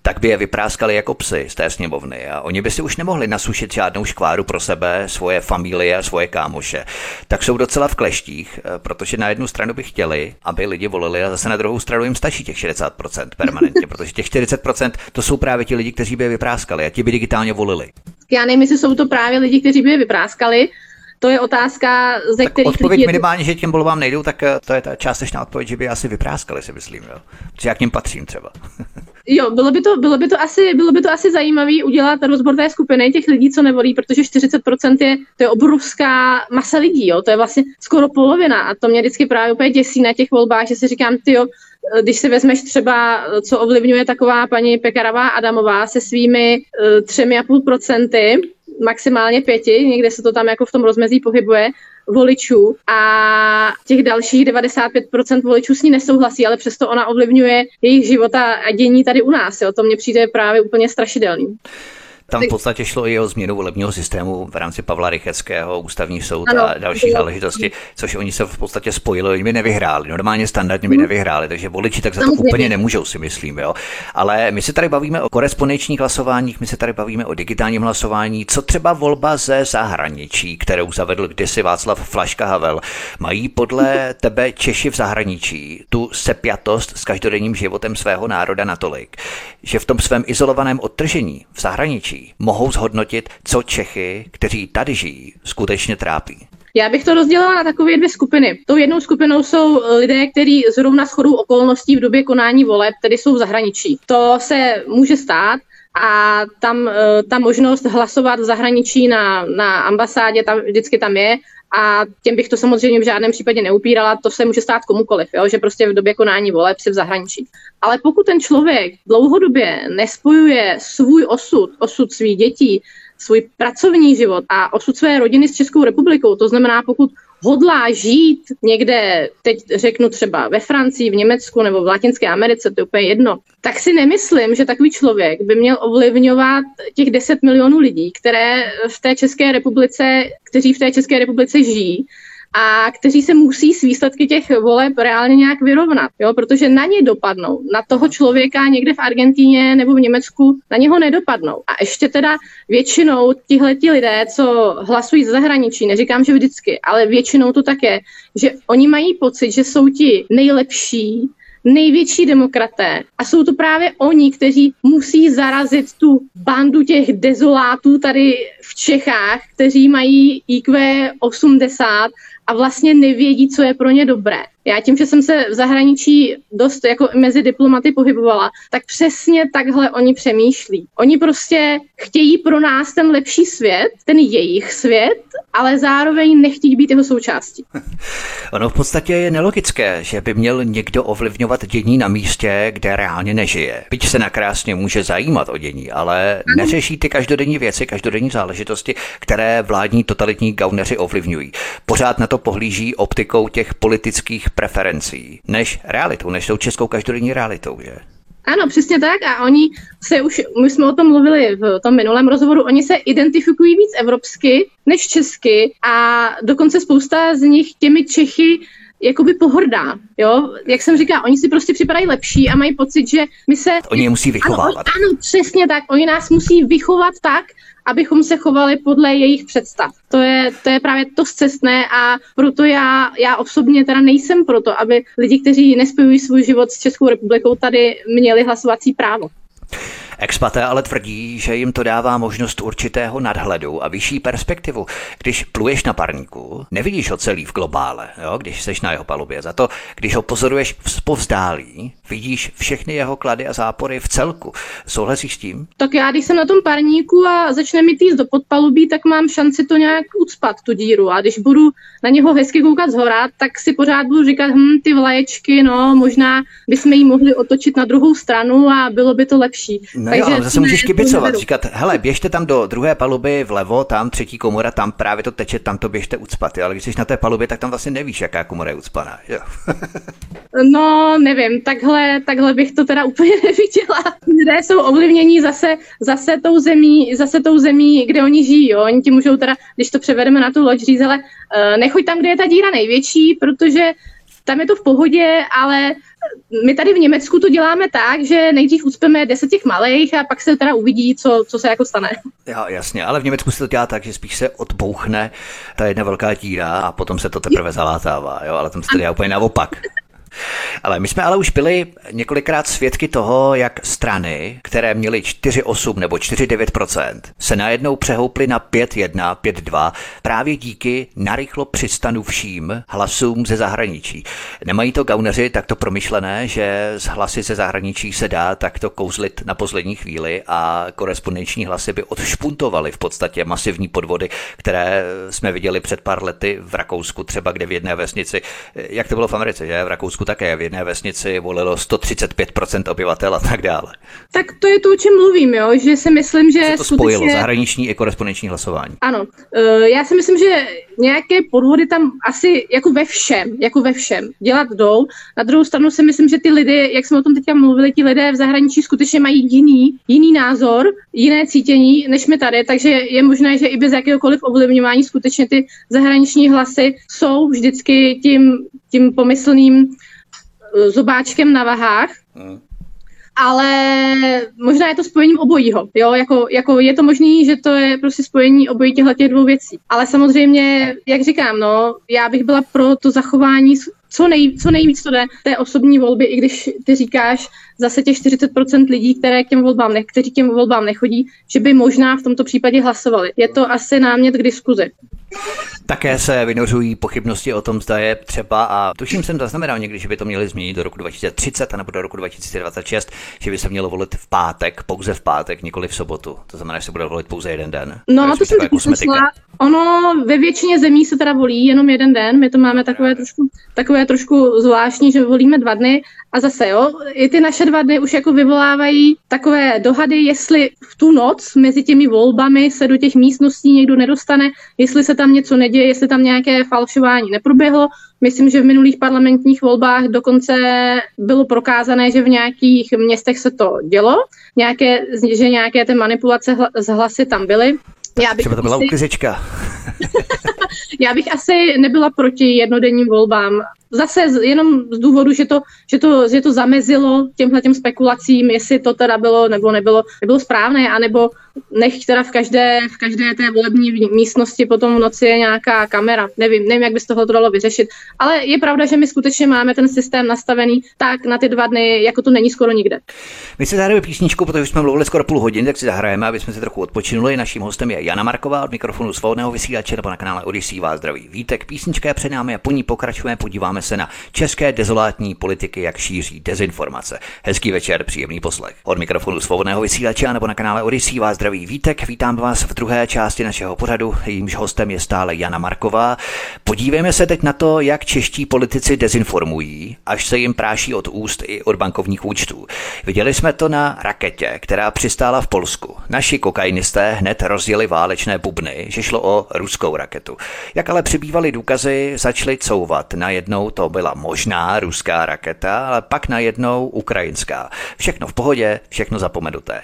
tak by je vypráskali jako psy z té sněmovny a oni by si už nemohli nasušit žádnou škváru pro sebe, svoje familie a svoje kámoše. Tak jsou docela v kleštích, eh, protože na jednu stranu by chtěli, aby lidi volili a zase na druhou stranu jim stačí těch 60% permanentně, protože těch 40% to jsou právě ti lidi, kteří by je vypráskali a ti by digitálně volili. Já nevím, jestli jsou to právě lidi, kteří by je vypráskali, to je otázka, ze tak kterých odpověď lidí... minimálně, že těm volbám nejdou, tak eh, to je ta částečná odpověď, že by asi vypráskali, si myslím, jo. Protože já k ním patřím třeba. jo, bylo by to, bylo by to asi, bylo by to asi zajímavé udělat rozbor té skupiny těch lidí, co nevolí, protože 40% je, to je obrovská masa lidí, jo. To je vlastně skoro polovina a to mě vždycky právě úplně děsí na těch volbách, že si říkám, ty jo, když si vezmeš třeba, co ovlivňuje taková paní Pekarová Adamová se svými třemi a půl procenty, maximálně pěti, někde se to tam jako v tom rozmezí pohybuje, voličů a těch dalších 95% voličů s ní nesouhlasí, ale přesto ona ovlivňuje jejich života a dění tady u nás. Jo. To mně přijde právě úplně strašidelný. Tam v podstatě šlo i o změnu volebního systému v rámci Pavla Rycheckého, ústavní soud ano, a další záležitosti, což oni se v podstatě spojili, oni by nevyhráli, normálně standardně by mhm. nevyhráli, takže voliči tak za to úplně nemůžou, si myslím. Jo. Ale my se tady bavíme o korespondenčních hlasováních, my se tady bavíme o digitálním hlasování, co třeba volba ze zahraničí, kterou zavedl kdysi Václav Flaška Havel. Mají podle tebe Češi v zahraničí tu sepjatost s každodenním životem svého národa natolik, že v tom svém izolovaném odtržení v zahraničí zahraničí mohou zhodnotit, co Čechy, kteří tady žijí, skutečně trápí? Já bych to rozdělila na takové dvě skupiny. Tou jednou skupinou jsou lidé, kteří zrovna shodou okolností v době konání voleb, tedy jsou v zahraničí. To se může stát, a tam eh, ta možnost hlasovat v zahraničí na, na ambasádě tam vždycky tam je a těm bych to samozřejmě v žádném případě neupírala, to se může stát komukoliv, jo? že prostě v době konání voleb si v zahraničí. Ale pokud ten člověk dlouhodobě nespojuje svůj osud, osud svých dětí, svůj pracovní život a osud své rodiny s Českou republikou, to znamená, pokud hodlá žít někde, teď řeknu třeba ve Francii, v Německu nebo v Latinské Americe, to je úplně jedno, tak si nemyslím, že takový člověk by měl ovlivňovat těch 10 milionů lidí, které v té České republice, kteří v té České republice žijí a kteří se musí s výsledky těch voleb reálně nějak vyrovnat, jo? protože na ně dopadnou. Na toho člověka někde v Argentíně nebo v Německu na něho nedopadnou. A ještě teda většinou tihleti lidé, co hlasují z zahraničí, neříkám, že vždycky, ale většinou to také, že oni mají pocit, že jsou ti nejlepší, největší demokraté. A jsou to právě oni, kteří musí zarazit tu bandu těch dezolátů tady v Čechách, kteří mají IQ 80 a vlastně nevědí, co je pro ně dobré. Já tím, že jsem se v zahraničí dost jako mezi diplomaty pohybovala, tak přesně takhle oni přemýšlí. Oni prostě chtějí pro nás ten lepší svět, ten jejich svět, ale zároveň nechtějí být jeho součástí. Ono v podstatě je nelogické, že by měl někdo ovlivňovat dění na místě, kde reálně nežije. Byť se nakrásně může zajímat o dění, ale neřeší ty každodenní věci, každodenní záležitosti, které vládní totalitní gauneři ovlivňují. Pořád na to pohlíží optikou těch politických preferencí, než realitou, než tou českou každodenní realitou, že? Ano, přesně tak. A oni se už, my jsme o tom mluvili v tom minulém rozhovoru, oni se identifikují víc evropsky než česky a dokonce spousta z nich těmi Čechy jakoby pohrdá, jo, jak jsem říkala, oni si prostě připadají lepší a mají pocit, že my se... Oni je musí vychovávat. Ano, ano, přesně tak, oni nás musí vychovat tak, abychom se chovali podle jejich představ. To je, to je právě to zcestné a proto já, já osobně teda nejsem proto, aby lidi, kteří nespojují svůj život s Českou republikou, tady měli hlasovací právo. Expaté ale tvrdí, že jim to dává možnost určitého nadhledu a vyšší perspektivu. Když pluješ na parníku, nevidíš ho celý v globále, jo, když seš na jeho palubě. Za to, když ho pozoruješ povzdálí, vidíš všechny jeho klady a zápory v celku. Souhlasíš s tím? Tak já, když jsem na tom parníku a začne mi týst do podpalubí, tak mám šanci to nějak ucpat, tu díru. A když budu na něho hezky koukat zhora, tak si pořád budu říkat, hm, ty vlaječky, no, možná bychom ji mohli otočit na druhou stranu a bylo by to lepší. No Takže jo, ale zase můžeš kibicovat, říkat, hele, běžte tam do druhé paluby vlevo, tam třetí komora, tam právě to teče, tam to běžte ucpat, jo? ale když jsi na té palubě, tak tam vlastně nevíš, jaká komora je ucpaná. Jo? no, nevím, takhle, takhle bych to teda úplně neviděla. Lidé jsou ovlivnění zase, zase tou zemí, zase tou zemí, kde oni žijí, jo? oni ti můžou teda, když to převedeme na tu loď, říct, ale uh, nechoď tam, kde je ta díra největší, protože tam je to v pohodě, ale my tady v Německu to děláme tak, že nejdřív ucpeme deset těch malých a pak se teda uvidí, co, co se jako stane. Já, jasně, ale v Německu se to dělá tak, že spíš se odbouchne ta jedna velká díra a potom se to teprve zalátává, jo, ale tam se to dělá úplně naopak. Ale my jsme ale už byli několikrát svědky toho, jak strany, které měly 4,8 nebo 4,9%, se najednou přehouply na 5,1, 5,2 právě díky narychlo přistanu vším hlasům ze zahraničí. Nemají to gauneři takto promyšlené, že z hlasy ze zahraničí se dá takto kouzlit na poslední chvíli a korespondenční hlasy by odšpuntovaly v podstatě masivní podvody, které jsme viděli před pár lety v Rakousku, třeba kde v jedné vesnici, jak to bylo v Americe, že v Rakousku také v jedné vesnici volilo 135% obyvatel a tak dále. Tak to je to, o čem mluvím, jo? že si myslím, že... Co to spojilo, skutečně... zahraniční i korespondenční hlasování? Ano, uh, já si myslím, že nějaké podvody tam asi jako ve všem, jako ve všem dělat jdou. Na druhou stranu si myslím, že ty lidé, jak jsme o tom teďka mluvili, ti lidé v zahraničí skutečně mají jiný, jiný názor, jiné cítění, než my tady, takže je možné, že i bez jakéhokoliv ovlivňování skutečně ty zahraniční hlasy jsou vždycky tím, tím pomyslným zobáčkem na vahách, hmm. ale možná je to spojením obojího, jo, jako, jako je to možný, že to je prostě spojení obojí těchto těch dvou věcí. Ale samozřejmě, jak říkám, no, já bych byla pro to zachování co, nej, co nejvíc to jde té osobní volby, i když ty říkáš zase těch 40% lidí, které k těm volbám ne, kteří k těm volbám nechodí, že by možná v tomto případě hlasovali. Je to asi námět k diskuzi. Také se vynořují pochybnosti o tom, zda je třeba, a tuším jsem zaznamenal někdy, že by to měli změnit do roku 2030 nebo do roku 2026, že by se mělo volit v pátek, pouze v pátek, nikoli v sobotu. To znamená, že se bude volit pouze jeden den. No, to, jsem taky myslela. Ono ve většině zemí se teda volí jenom jeden den, my to máme takové trošku, takové trošku zvláštní, že volíme dva dny a zase jo, i ty naše dva dny už jako vyvolávají takové dohady, jestli v tu noc mezi těmi volbami se do těch místností někdo nedostane, jestli se tam něco neděje, jestli tam nějaké falšování neproběhlo. Myslím, že v minulých parlamentních volbách dokonce bylo prokázané, že v nějakých městech se to dělo, nějaké, že nějaké ty manipulace z hlasy tam byly. Já bych Třeba to byla asi... uklizečka. Já bych asi nebyla proti jednodenním volbám zase jenom z důvodu, že to, že to, že to zamezilo těmhle těm spekulacím, jestli to teda bylo nebo nebylo, nebylo správné, anebo nech teda v každé, v každé té volební místnosti potom v noci je nějaká kamera. Nevím, nevím, jak by se tohle to dalo vyřešit. Ale je pravda, že my skutečně máme ten systém nastavený tak na ty dva dny, jako to není skoro nikde. My si zahrajeme písničku, protože jsme mluvili skoro půl hodiny, tak si zahrajeme, aby jsme se trochu odpočinuli. Naším hostem je Jana Marková od mikrofonu svobodného vysílače nebo na kanále Odyssey vás zdraví. Vítek, písnička je před námi a po ní pokračujeme, podíváme se na české dezolátní politiky, jak šíří dezinformace. Hezký večer, příjemný poslech. Od mikrofonu svobodného vysílače nebo na kanále Odyssey vás zdraví Vítek. Vítám vás v druhé části našeho pořadu, jejímž hostem je stále Jana Marková. Podívejme se teď na to, jak čeští politici dezinformují, až se jim práší od úst i od bankovních účtů. Viděli jsme to na raketě, která přistála v Polsku. Naši kokainisté hned rozjeli válečné bubny, že šlo o ruskou raketu. Jak ale přibývaly důkazy, začaly couvat. Najednou to byla možná ruská raketa, ale pak najednou ukrajinská. Všechno v pohodě, všechno zapomenuté.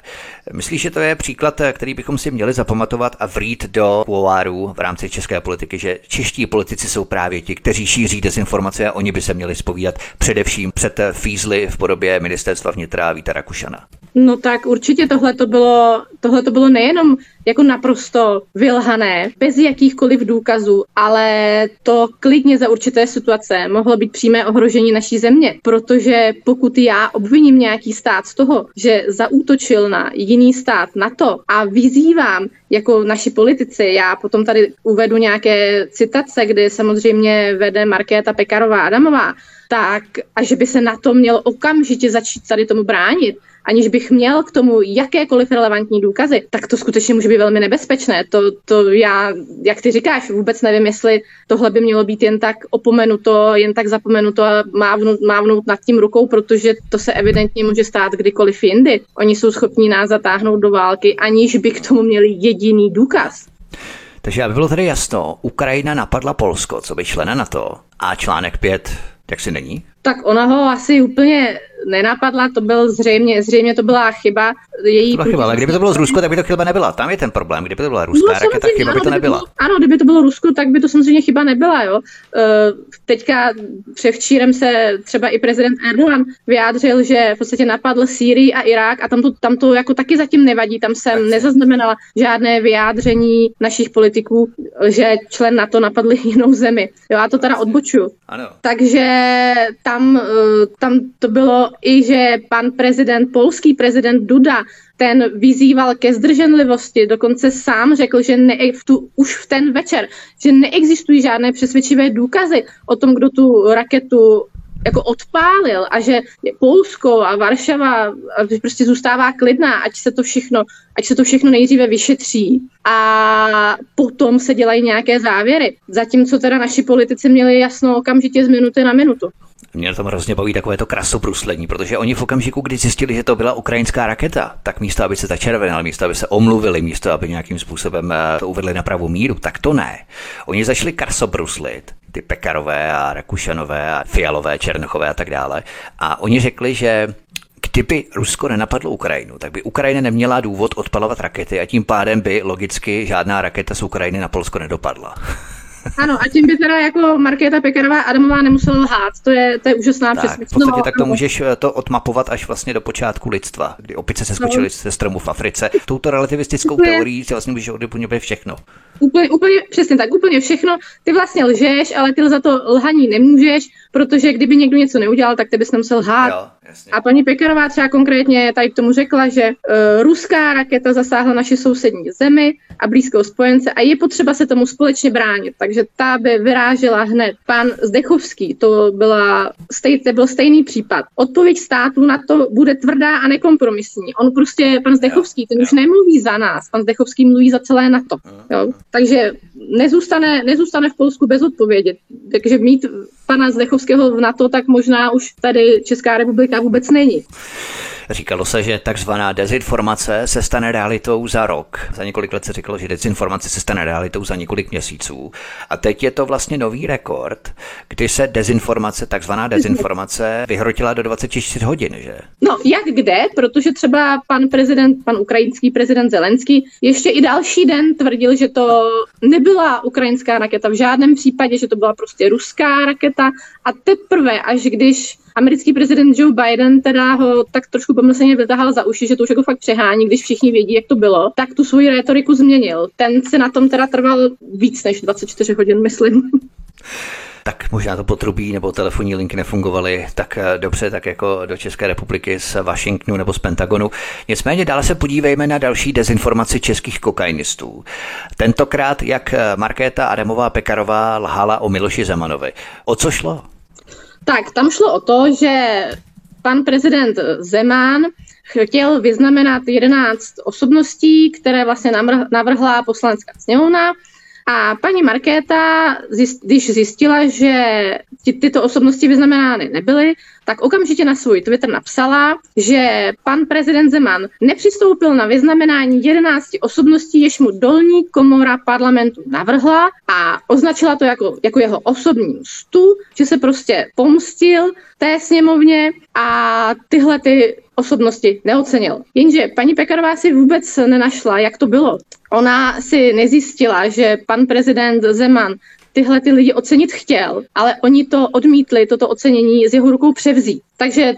Myslíš, že to je příklad, který bychom si měli zapamatovat a vrít do kuloárů v rámci české politiky, že čeští politici jsou právě ti, kteří šíří dezinformace a oni by se měli spovídat především před fízly v podobě ministerstva vnitra Víta Rakušana? No tak určitě tohle to bylo, tohle to bylo nejenom jako naprosto vylhané, bez jakýchkoliv důkazů, ale to klidně za určité situace mohlo být přímé ohrožení naší země, protože pokud já obviním nějaký stát z toho, že zaútočil na jiný stát na to a vyzývám jako naši politici, já potom tady uvedu nějaké citace, kdy samozřejmě vede Markéta Pekarová Adamová, tak a že by se na to mělo okamžitě začít tady tomu bránit, aniž bych měl k tomu jakékoliv relevantní důkazy, tak to skutečně může být velmi nebezpečné. To, to já, jak ty říkáš, vůbec nevím, jestli tohle by mělo být jen tak opomenuto, jen tak zapomenuto a mávnout, mávnout nad tím rukou, protože to se evidentně může stát kdykoliv jindy. Oni jsou schopni nás zatáhnout do války, aniž by k tomu měli jediný důkaz. Takže aby bylo tady jasno, Ukrajina napadla Polsko, co by člena NATO, a článek 5 jak si není? Tak ona ho asi úplně nenapadla, to byl zřejmě, zřejmě to byla chyba. Její to byla chyba, ale kdyby to bylo z Rusko, tak by to chyba nebyla. Tam je ten problém. Kdyby to byla ruská no, raketa, chyba ano, by to nebyla. By to ano, kdyby to bylo Rusko, tak by to samozřejmě chyba nebyla. Jo. Uh, teďka převčírem se třeba i prezident Erdogan vyjádřil, že v podstatě napadl Sýrii a Irák a tam to, tam to jako taky zatím nevadí. Tam jsem nezaznamenala žádné vyjádření našich politiků, že člen NATO napadl jinou zemi. Jo, já to teda odbočuju. Ano. Takže tam, eh, tam to bylo i, že pan prezident, polský prezident Duda, ten vyzýval ke zdrženlivosti, dokonce sám řekl, že ne, v tu, už v ten večer, že neexistují žádné přesvědčivé důkazy o tom, kdo tu raketu jako odpálil a že Polsko a Varšava prostě zůstává klidná, ať se to všechno, ať se to všechno nejdříve vyšetří a potom se dělají nějaké závěry. Zatímco teda naši politici měli jasno okamžitě z minuty na minutu. Mě tom hrozně baví takové to krasobruslení, protože oni v okamžiku, kdy zjistili, že to byla ukrajinská raketa, tak místo, aby se ta červená, místo, aby se omluvili, místo, aby nějakým způsobem eh, to uvedli na pravou míru, tak to ne. Oni začali krasobruslit, ty Pekarové a Rakušanové a Fialové, Černochové a tak dále. A oni řekli, že kdyby Rusko nenapadlo Ukrajinu, tak by Ukrajina neměla důvod odpalovat rakety a tím pádem by logicky žádná raketa z Ukrajiny na Polsko nedopadla. Ano, a tím by teda jako Markéta Pekarová Adamová nemusela lhát. To je, to je úžasná přesvědčení. V podstatě no, tak to můžeš eh, to odmapovat až vlastně do počátku lidstva, kdy opice se skočily no. ze stromu v Africe. Touto relativistickou úplně, teorií si vlastně můžeš odvyplňovat všechno. Úplně, úplně, přesně tak, úplně všechno. Ty vlastně lžeš, ale ty za to lhaní nemůžeš, protože kdyby někdo něco neudělal, tak ty bys nemusel lhát. Jo, a paní Pekarová třeba konkrétně tady k tomu řekla, že uh, ruská raketa zasáhla naši sousední zemi a blízkou spojence a je potřeba se tomu společně bránit. Takže ta by vyrážela hned. Pan Zdechovský, to, byla stej, to byl stejný případ. Odpověď státu na to bude tvrdá a nekompromisní. On prostě, pan Zdechovský, ten už nemluví za nás, pan Zdechovský mluví za celé NATO. Jo? Takže nezůstane, nezůstane v Polsku bez odpovědi. Takže mít pana Zdechovského v NATO, tak možná už tady Česká republika vůbec není. Říkalo se, že takzvaná dezinformace se stane realitou za rok. Za několik let se říkalo, že dezinformace se stane realitou za několik měsíců. A teď je to vlastně nový rekord, kdy se dezinformace, takzvaná dezinformace, vyhrotila do 24 hodin, že? No, jak kde? Protože třeba pan prezident, pan ukrajinský prezident Zelenský ještě i další den tvrdil, že to nebyla ukrajinská raketa v žádném případě, že to byla prostě ruská raketa. A teprve, až když americký prezident Joe Biden teda ho tak trošku pomyslně vytahal za uši, že to už jako fakt přehání, když všichni vědí, jak to bylo, tak tu svoji retoriku změnil. Ten se na tom teda trval víc než 24 hodin, myslím. tak možná to potrubí nebo telefonní linky nefungovaly tak eh, dobře, tak jako do České republiky z Washingtonu nebo z Pentagonu. Nicméně dále se podívejme na další dezinformaci českých kokainistů. Tentokrát, jak eh, Markéta Adamová Pekarová lhala o Miloši Zemanovi. O co šlo? Tak, tam šlo o to, že pan prezident Zeman chtěl vyznamenat 11 osobností, které vlastně navrhla poslanecká sněmovna. A paní Markéta, když zjistila, že ty, tyto osobnosti vyznamenány nebyly, tak okamžitě na svůj Twitter napsala, že pan prezident Zeman nepřistoupil na vyznamenání 11 osobností, jež mu dolní komora parlamentu navrhla a označila to jako, jako jeho osobní mstu, že se prostě pomstil té sněmovně a tyhle ty osobnosti neocenil. Jenže paní Pekarová si vůbec nenašla, jak to bylo. Ona si nezjistila, že pan prezident Zeman tyhle ty lidi ocenit chtěl, ale oni to odmítli, toto ocenění z jeho rukou převzít. Takže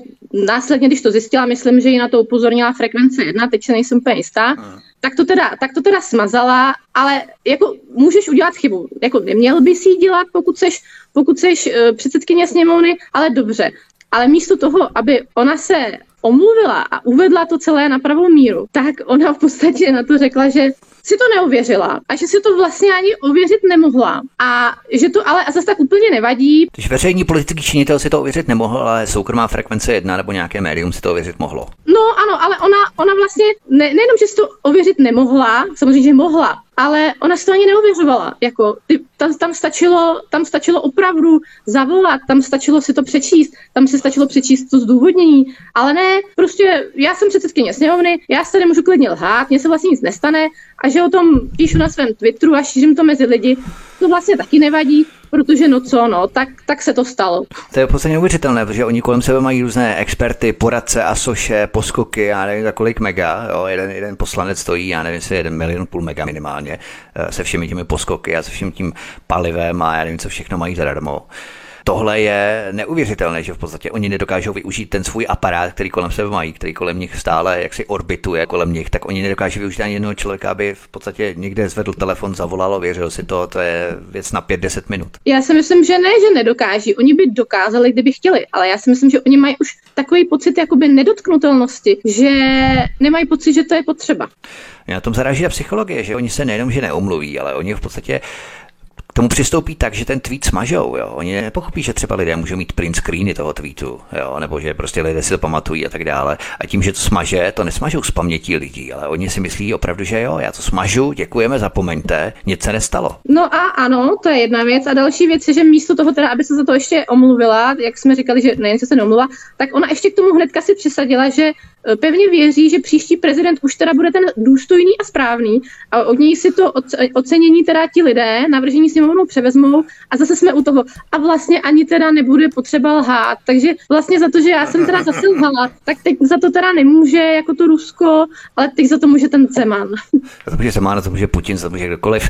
následně, když to zjistila, myslím, že ji na to upozornila frekvence jedna, teď se nejsem úplně jistá, tak to, teda, tak to teda smazala, ale jako můžeš udělat chybu. Jako neměl by si ji dělat, pokud seš, pokud seš uh, předsedkyně sněmovny, ale dobře. Ale místo toho, aby ona se omluvila a uvedla to celé na pravou míru, tak ona v podstatě na to řekla, že si to neuvěřila a že si to vlastně ani ověřit nemohla. A že to ale a zase tak úplně nevadí. Takže veřejný politický činitel si to ověřit nemohl, ale soukromá frekvence jedna nebo nějaké médium si to ověřit mohlo. No ano, ale ona, ona vlastně ne, nejenom, že si to ověřit nemohla, samozřejmě, že mohla, ale ona si to ani neuvěřovala. Jako, ty, tam, tam, stačilo, tam stačilo opravdu zavolat, tam stačilo si to přečíst, tam si stačilo přečíst to zdůvodnění, ale ne, prostě já jsem předsedkyně sněmovny, já se tady můžu klidně lhát, mně se vlastně nic nestane a že o tom píšu na svém Twitteru a šířím to mezi lidi, to vlastně taky nevadí, protože no co, no, tak, tak se to stalo. To je v podstatě neuvěřitelné, protože oni kolem sebe mají různé experty, poradce, asoše, poskoky, já nevím, za kolik mega, jo, jeden, jeden poslanec stojí, já nevím, jestli jeden milion půl mega minimálně, eh, se všemi těmi poskoky a se vším tím palivem a já nevím, co všechno mají zadarmo tohle je neuvěřitelné, že v podstatě oni nedokážou využít ten svůj aparát, který kolem sebe mají, který kolem nich stále jaksi orbituje kolem nich, tak oni nedokážou využít ani jednoho člověka, aby v podstatě někde zvedl telefon, zavolal, věřil si to, to je věc na 5-10 minut. Já si myslím, že ne, že nedokáží. Oni by dokázali, kdyby chtěli, ale já si myslím, že oni mají už takový pocit jakoby nedotknutelnosti, že nemají pocit, že to je potřeba. Mě na tom zaráží ta psychologie, že oni se nejenom, že neomluví, ale oni v podstatě tomu přistoupí tak, že ten tweet smažou. Jo. Oni nepochopí, že třeba lidé můžou mít print screeny toho tweetu, jo, nebo že prostě lidé si to pamatují a tak dále. A tím, že to smaže, to nesmažou z paměti lidí, ale oni si myslí opravdu, že jo, já to smažu, děkujeme, zapomeňte, nic se nestalo. No a ano, to je jedna věc. A další věc je, že místo toho, teda, aby se za to ještě omluvila, jak jsme říkali, že nejen se se neomluvila, tak ona ještě k tomu hnedka si přisadila, že pevně věří, že příští prezident už teda bude ten důstojný a správný a od něj si to ocenění teda ti lidé, navržení sněmovnou převezmou a zase jsme u toho. A vlastně ani teda nebude potřeba lhát. Takže vlastně za to, že já jsem teda zase lhala, tak teď za to teda nemůže jako to Rusko, ale teď za to může ten Zeman. Za to může Zeman, za to může Putin, za to může kdokoliv.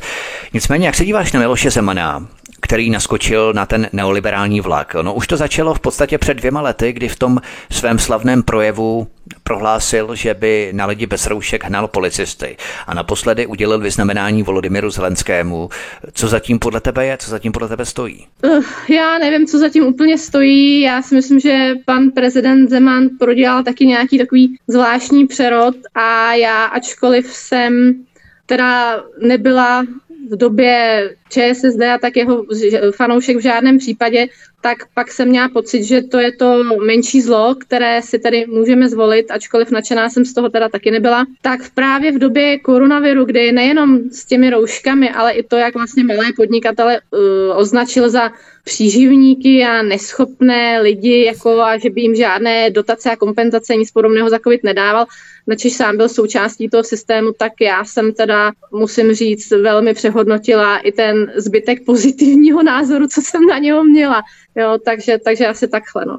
Nicméně, jak se díváš na Miloše Zemana, který naskočil na ten neoliberální vlak. No už to začalo v podstatě před dvěma lety, kdy v tom svém slavném projevu prohlásil, že by na lidi bez roušek hnal policisty a naposledy udělil vyznamenání Volodymyru Zelenskému. Co zatím podle tebe je? Co zatím podle tebe stojí? Uh, já nevím, co zatím úplně stojí. Já si myslím, že pan prezident Zeman prodělal taky nějaký takový zvláštní přerod a já, ačkoliv jsem teda nebyla v době ČSSD a tak jeho fanoušek v žádném případě, tak pak jsem měla pocit, že to je to menší zlo, které si tady můžeme zvolit, ačkoliv nadšená jsem z toho teda taky nebyla. Tak právě v době koronaviru, kdy nejenom s těmi rouškami, ale i to, jak vlastně malé podnikatele uh, označil za příživníky a neschopné lidi, jako a že by jim žádné dotace a kompenzace nic podobného za COVID nedával, načež sám byl součástí toho systému, tak já jsem teda, musím říct, velmi přehodnotila i ten zbytek pozitivního názoru, co jsem na něho měla. Jo, takže, takže asi takhle, no.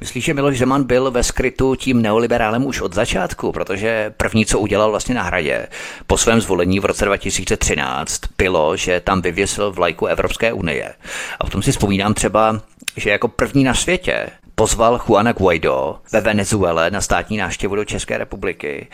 Myslíš, že Miloš Zeman byl ve skrytu tím neoliberálem už od začátku, protože první, co udělal vlastně na hradě po svém zvolení v roce 2013, bylo, že tam vyvěsil vlajku Evropské unie. A v tom si vzpomínám třeba, že jako první na světě pozval Juana Guaido ve Venezuele na státní návštěvu do České republiky.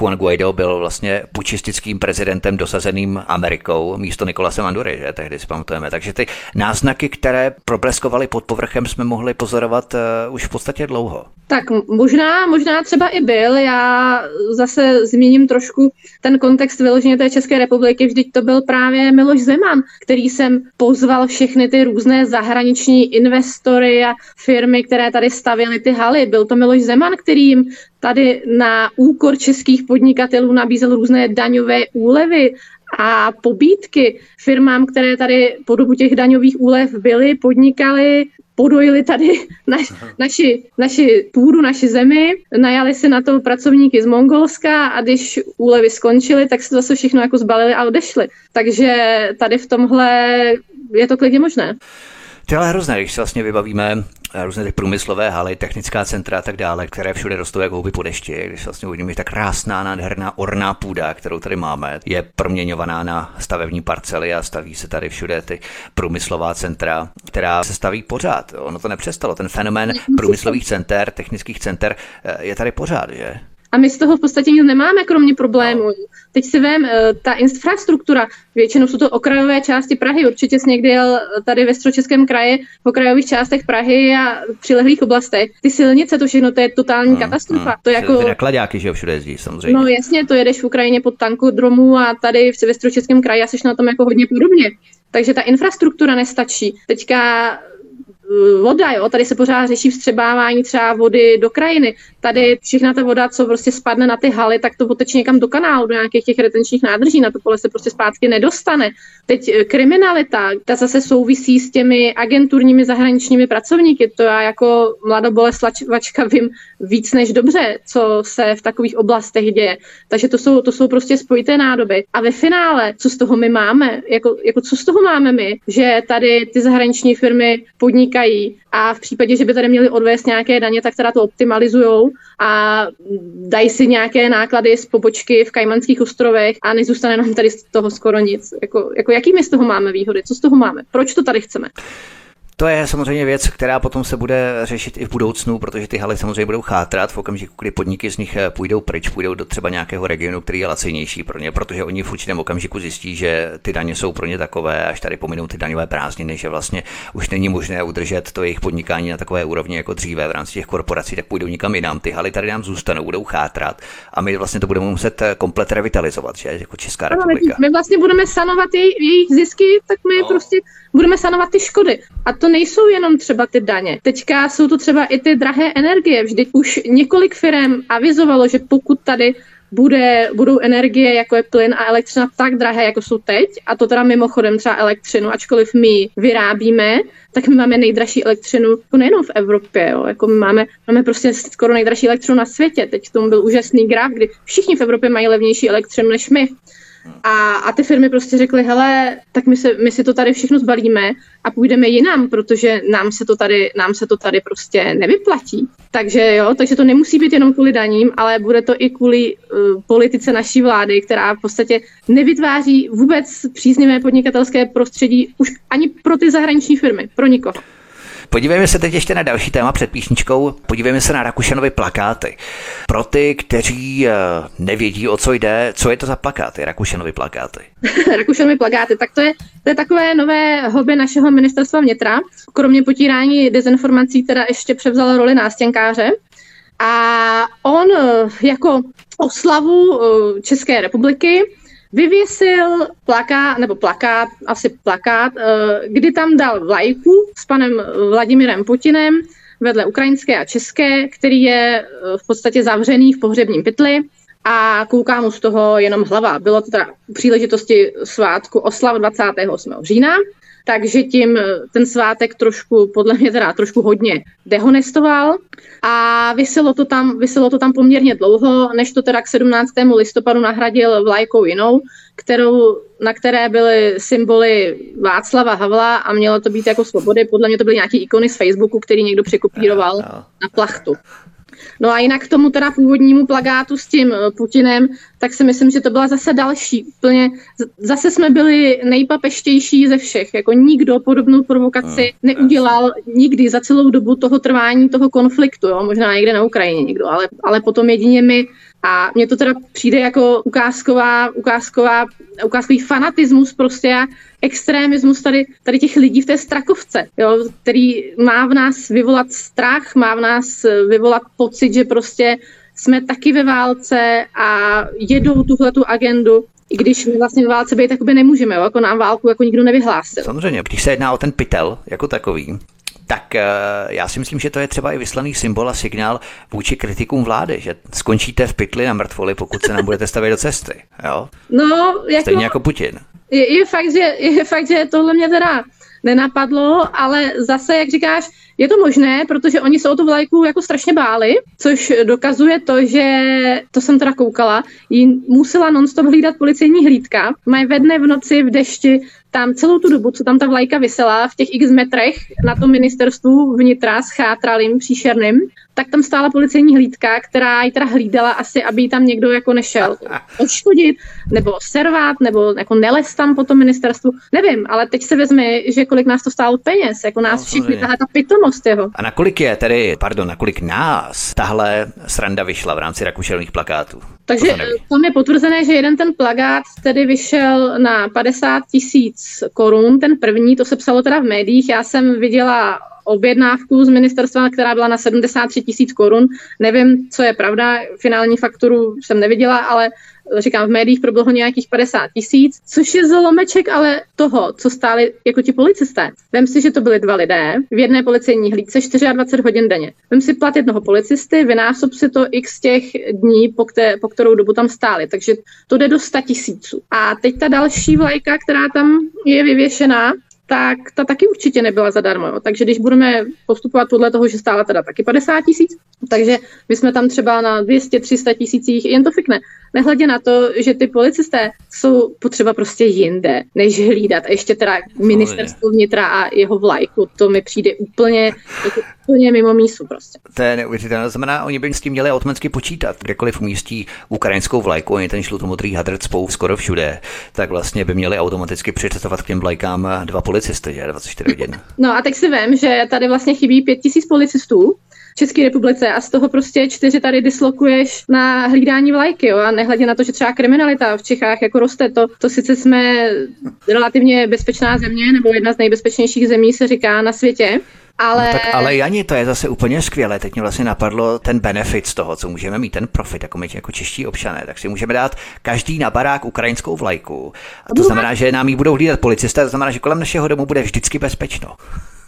Juan Guaido byl vlastně pučistickým prezidentem dosazeným Amerikou místo Nikolase Mandury, že tehdy si pamatujeme. Takže ty náznaky, které probleskovaly pod povrchem, jsme mohli pozorovat uh, už v podstatě dlouho. Tak možná, možná třeba i byl. Já zase zmíním trošku ten kontext vyloženě té České republiky. Vždyť to byl právě Miloš Zeman, který jsem pozval všechny ty různé zahraniční investory a firmy, které které tady stavěly ty haly. Byl to Miloš Zeman, který jim tady na úkor českých podnikatelů nabízel různé daňové úlevy a pobídky firmám, které tady po dobu těch daňových úlev byly, podnikali, podojili tady naš, naši, naši půdu, naši zemi, najali si na to pracovníky z Mongolska a když úlevy skončily, tak se zase všechno jako zbalili a odešli. Takže tady v tomhle je to klidně možné. To je ale hrozné, když se vlastně vybavíme eh, různé ty průmyslové haly, technická centra a tak dále, které všude rostou jako houby po dešti. Když vlastně uvidíme, že ta krásná, nádherná orná půda, kterou tady máme, je proměňovaná na stavební parcely a staví se tady všude ty průmyslová centra, která se staví pořád. Ono to nepřestalo. Ten fenomén průmyslových center, technických center eh, je tady pořád, že? A my z toho v podstatě nic nemáme, kromě problémů. Teď si vím, eh, ta infrastruktura, většinou jsou to okrajové části Prahy, určitě jsi někdy jel tady ve středočeském kraji, v okrajových částech Prahy a přilehlých oblastech. Ty silnice, to všechno, to je totální hmm, katastrofa. Hmm. To jako... Ty nakladáky, že jo, všude jezdí, samozřejmě. No jasně, to jedeš v Ukrajině pod tankodromu a tady v ve středočeském kraji a jsi na tom jako hodně podobně. Takže ta infrastruktura nestačí. Teďka voda, jo, tady se pořád řeší vstřebávání třeba vody do krajiny. Tady všechna ta voda, co prostě spadne na ty haly, tak to poteče někam do kanálu, do nějakých těch retenčních nádrží, na to pole se prostě zpátky nedostane. Teď eh, kriminalita, ta zase souvisí s těmi agenturními zahraničními pracovníky. To já jako mladoboleslačka vím víc než dobře, co se v takových oblastech děje. Takže to jsou, to jsou prostě spojité nádoby. A ve finále, co z toho my máme? Jako, jako co z toho máme my? Že tady ty zahraniční firmy podnikají a v případě, že by tady měli odvést nějaké daně, tak teda to optimalizují a dají si nějaké náklady z pobočky v Kajmanských ostrovech a nezůstane nám tady z toho skoro nic. Jako, jako jaký my z toho máme výhody? Co z toho máme? Proč to tady chceme? To je samozřejmě věc, která potom se bude řešit i v budoucnu, protože ty haly samozřejmě budou chátrat v okamžiku, kdy podniky z nich eh, půjdou pryč, půjdou do třeba nějakého regionu, který je lacinější pro ně, protože oni v určitém okamžiku zjistí, že ty daně jsou pro ně takové, až tady pominou ty daňové prázdniny, že vlastně už není možné udržet to jejich podnikání na takové úrovni jako dříve v rámci těch korporací, tak půjdou nikam jinam. Ty haly tady nám zůstanou, budou chátrat a my vlastně to budeme muset eh, komplet revitalizovat, že jako Česká republika. My vlastně budeme sanovat jejich zisky, tak my no. prostě budeme sanovat ty škody. A to nejsou jenom třeba ty daně. Teďka jsou to třeba i ty drahé energie. Vždyť už několik firm avizovalo, že pokud tady bude, budou energie, jako je plyn a elektřina, tak drahé, jako jsou teď, a to teda mimochodem třeba elektřinu, ačkoliv my vyrábíme, tak my máme nejdražší elektřinu jako nejenom v Evropě, jo, jako my máme, máme prostě skoro nejdražší elektřinu na světě. Teď k tomu byl úžasný graf, kdy všichni v Evropě mají levnější elektřinu než my. A, a ty firmy prostě řekly, hele, tak my, se, my si to tady všechno zbalíme a půjdeme jinam, protože nám se to tady, nám se to tady prostě nevyplatí. Takže jo, takže to nemusí být jenom kvůli daním, ale bude to i kvůli uh, politice naší vlády, která v podstatě nevytváří vůbec příznivé podnikatelské prostředí už ani pro ty zahraniční firmy, pro nikoho. Podívejme se teď ještě na další téma před píšničkou. Podívejme se na Rakušanovy plakáty. Pro ty, kteří eh, nevědí, o co jde, co je to za plakáty, Rakušanovy plakáty? Rakušanovy plakáty, tak to je, to je takové nové hobby našeho ministerstva vnitra. Kromě potírání dezinformací teda ještě převzal roli nástěnkáře. A on eh, jako oslavu eh, České republiky vyvěsil plakát, nebo plakát, asi plakát, eh, kdy tam dal vlajku s panem Vladimirem Putinem vedle ukrajinské a české, který je eh, v podstatě zavřený v pohřebním pytli a kouká mu z toho jenom hlava. Bylo to teda příležitosti svátku oslav 28. října takže tím eh, ten svátek trošku, podle mě teda trošku hodně dehonestoval a vyselo to tam, vyselo to tam poměrně dlouho, než to teda k 17. listopadu nahradil vlajkou jinou, kterou, na které byly symboly Václava Havla a mělo to být jako svobody. Podle mě to byly nějaké ikony z Facebooku, který někdo překopíroval na plachtu. No a jinak k tomu teda původnímu plagátu s tím eh, Putinem, tak si myslím, že to byla zase další. Úplně, zase jsme byli nejpapeštější ze všech. Jako nikdo podobnou provokaci hmm, neudělal nikdy za celou dobu toho trvání toho konfliktu. Jo? Možná někde na Ukrajině někdo, ale, ale potom jedině my a mně to teda přijde jako ukázková, ukázková, ukázkový fanatismus prostě a extremismus tady, tady těch lidí v té strakovce, jo, který má v nás vyvolat strach, má v nás vyvolat pocit, že prostě jsme taky ve válce a jedou tuhle tu agendu i když my vlastně ve válce být by nemůžeme, jo? jako nám válku jako nikdo nevyhlásil. Samozřejmě, když se jedná o ten pytel jako takový, tak eh, já si myslím, že to je třeba i vyslaný symbol a signál vůči kritikům vlády, že skončíte v pytli na mrtvoli, pokud se nám budete stavět do cesty. Jo? No, jako, Stejně jako Putin. Je, je, fakt, že, je fakt, že tohle mě teda nenapadlo, ale zase, jak říkáš, je to možné, protože oni se o tu vlajku jako strašně báli, což dokazuje to, že, to jsem teda koukala, jí musela nonstop hlídat policejní hlídka. Mají ve dne v noci v dešti tam celou tu dobu, co tam ta vlajka vysela v těch x metrech na tom ministerstvu vnitra s chátralým příšerným, tak tam stála policejní hlídka, která ji teda hlídala asi, aby ji tam někdo jako nešel odškodit, nebo servát, nebo jako neles tam po tom ministerstvu. Nevím, ale teď se vezme, že kolik nás to stálo peněz, jako nás no, všichni, tahle ta pitomost jeho. A nakolik je tedy, pardon, nakolik nás tahle sranda vyšla v rámci Rakušelných plakátů? Takže tam je potvrzené, že jeden ten plagát tedy vyšel na 50 tisíc korun, ten první, to se psalo teda v médiích, já jsem viděla objednávku z ministerstva, která byla na 73 tisíc korun. Nevím, co je pravda, finální fakturu jsem neviděla, ale říkám, v médiích proběhlo nějakých 50 tisíc, což je zlomeček ale toho, co stáli jako ti policisté. Vem si, že to byli dva lidé v jedné policejní hlídce 24 hodin denně. Vem si plat jednoho policisty, vynásob si to x těch dní, po, které, po kterou dobu tam stáli. Takže to jde do 100 tisíců. A teď ta další vlajka, která tam je vyvěšená, tak ta taky určitě nebyla zadarmo. Jo. Takže když budeme postupovat podle toho, že stála teda taky 50 tisíc, takže my jsme tam třeba na 200-300 tisících, jen to fikne. Nehledě na to, že ty policisté jsou potřeba prostě jinde, než hlídat. A ještě teda ministerstvo vnitra a jeho vlajku, to mi přijde úplně, jako úplně mimo mísu prostě. To je neuvěřitelné. To znamená, oni by s tím měli automaticky počítat. Kdekoliv umístí ukrajinskou vlajku, oni ten žlutomodrý hadr spou skoro všude, tak vlastně by měli automaticky přicestovat k těm vlajkám dva policisty, že 24 hodin. No a teď si vím, že tady vlastně chybí 5000 policistů, České republice a z toho prostě čtyři tady dislokuješ na hlídání vlajky, jo, a nehledě na to, že třeba kriminalita v Čechách jako roste, to, to sice jsme relativně bezpečná země, nebo jedna z nejbezpečnějších zemí se říká na světě, ale... No tak, ale Jani, to je zase úplně skvělé. Teď mě vlastně napadlo ten benefit z toho, co můžeme mít, ten profit, jako my jako čeští občané. Tak si můžeme dát každý na barák ukrajinskou vlajku. A to znamená, že nám ji budou hlídat policisté, to znamená, že kolem našeho domu bude vždycky bezpečno.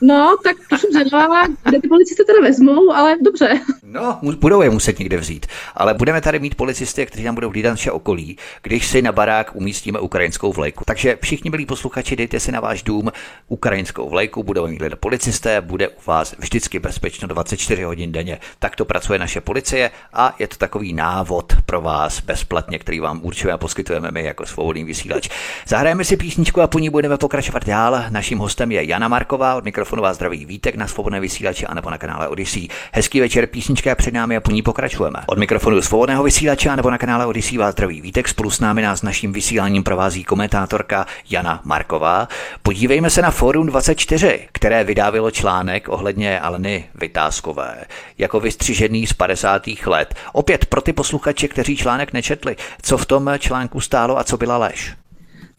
No, tak to jsem zvědavá, kde ty policisty teda vezmou, ale dobře. No, budou je muset někde vzít. Ale budeme tady mít policisty, kteří nám budou hlídat naše okolí, když si na barák umístíme ukrajinskou vlajku. Takže všichni milí posluchači, dejte si na váš dům ukrajinskou vlajku, budou mít policisté, bude u vás vždycky bezpečno 24 hodin denně. Tak to pracuje naše policie a je to takový návod pro vás bezplatně, který vám určuje a poskytujeme my jako svobodný vysílač. Zahrajeme si písničku a po ní budeme pokračovat dál. Naším hostem je Jana Marková od mikrofonu mikrofonu vás zdraví Vítek na svobodné vysílači a nebo na kanále Odyssey. Hezký večer, písnička před námi a po ní pokračujeme. Od mikrofonu svobodného vysílače a nebo na kanále Odyssey vás zdraví Vítek. Spolu s námi nás naším vysíláním provází komentátorka Jana Marková. Podívejme se na Forum 24, které vydávilo článek ohledně Aleny Vytázkové, jako vystřižený z 50. let. Opět pro ty posluchače, kteří článek nečetli, co v tom článku stálo a co byla lež.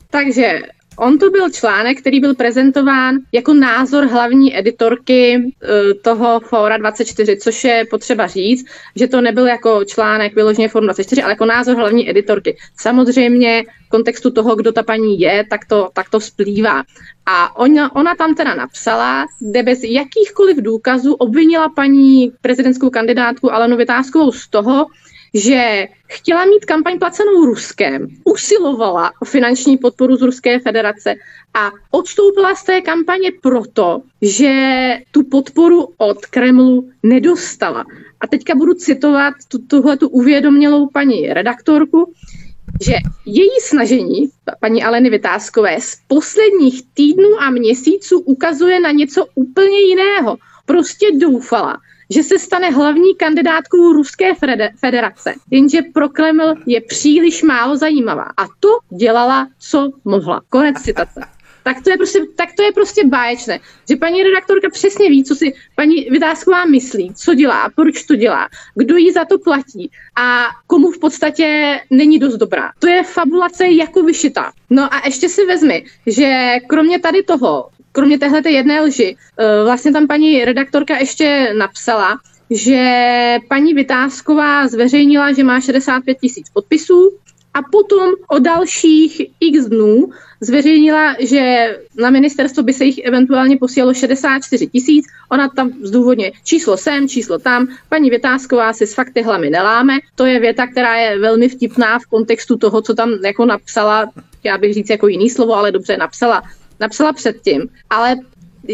Takže On to byl článek, který byl prezentován jako názor hlavní editorky eh, toho Fora 24, což je potřeba říct, že to nebyl jako článek vyloženě Forum 24, ale jako názor hlavní editorky. Samozřejmě v kontextu toho, kdo ta paní je, tak to, tak to splývá. A ona, ona tam teda napsala, kde bez jakýchkoliv důkazů obvinila paní prezidentskou kandidátku Alenu Vytázkovou z toho, že chtěla mít kampaň placenou Ruskem, usilovala o finanční podporu z Ruské federace a odstoupila z té kampaně proto, že tu podporu od Kremlu nedostala. A teďka budu citovat tu, uvědomělou paní redaktorku, že její snažení, paní Aleny Vytázkové, z posledních týdnů a měsíců ukazuje na něco úplně jiného. Prostě doufala, že se stane hlavní kandidátkou Ruské federace, jenže pro Kreml je příliš málo zajímavá. A to dělala, co mohla. Konec citace. Tak to, je prostě, tak to je prostě báječné, že paní redaktorka přesně ví, co si paní Vytázková myslí, co dělá, proč to dělá, kdo jí za to platí a komu v podstatě není dost dobrá. To je fabulace jako vyšitá. No a ještě si vezmi, že kromě tady toho, kromě téhle jedné lži, eh, vlastně tam paní redaktorka ještě napsala, že paní Vytázková zveřejnila, že má 65 tisíc podpisů a potom o dalších x dnů zveřejnila, že na ministerstvo by se jich eventuálně posílalo 64 tisíc. Ona tam zdůvodně číslo sem, číslo tam. Paní Vytázková si s fakty hlamy neláme. To je věta, která je velmi vtipná v kontextu toho, co tam jako napsala, já bych říct jako jiný slovo, ale dobře napsala napsala předtím, ale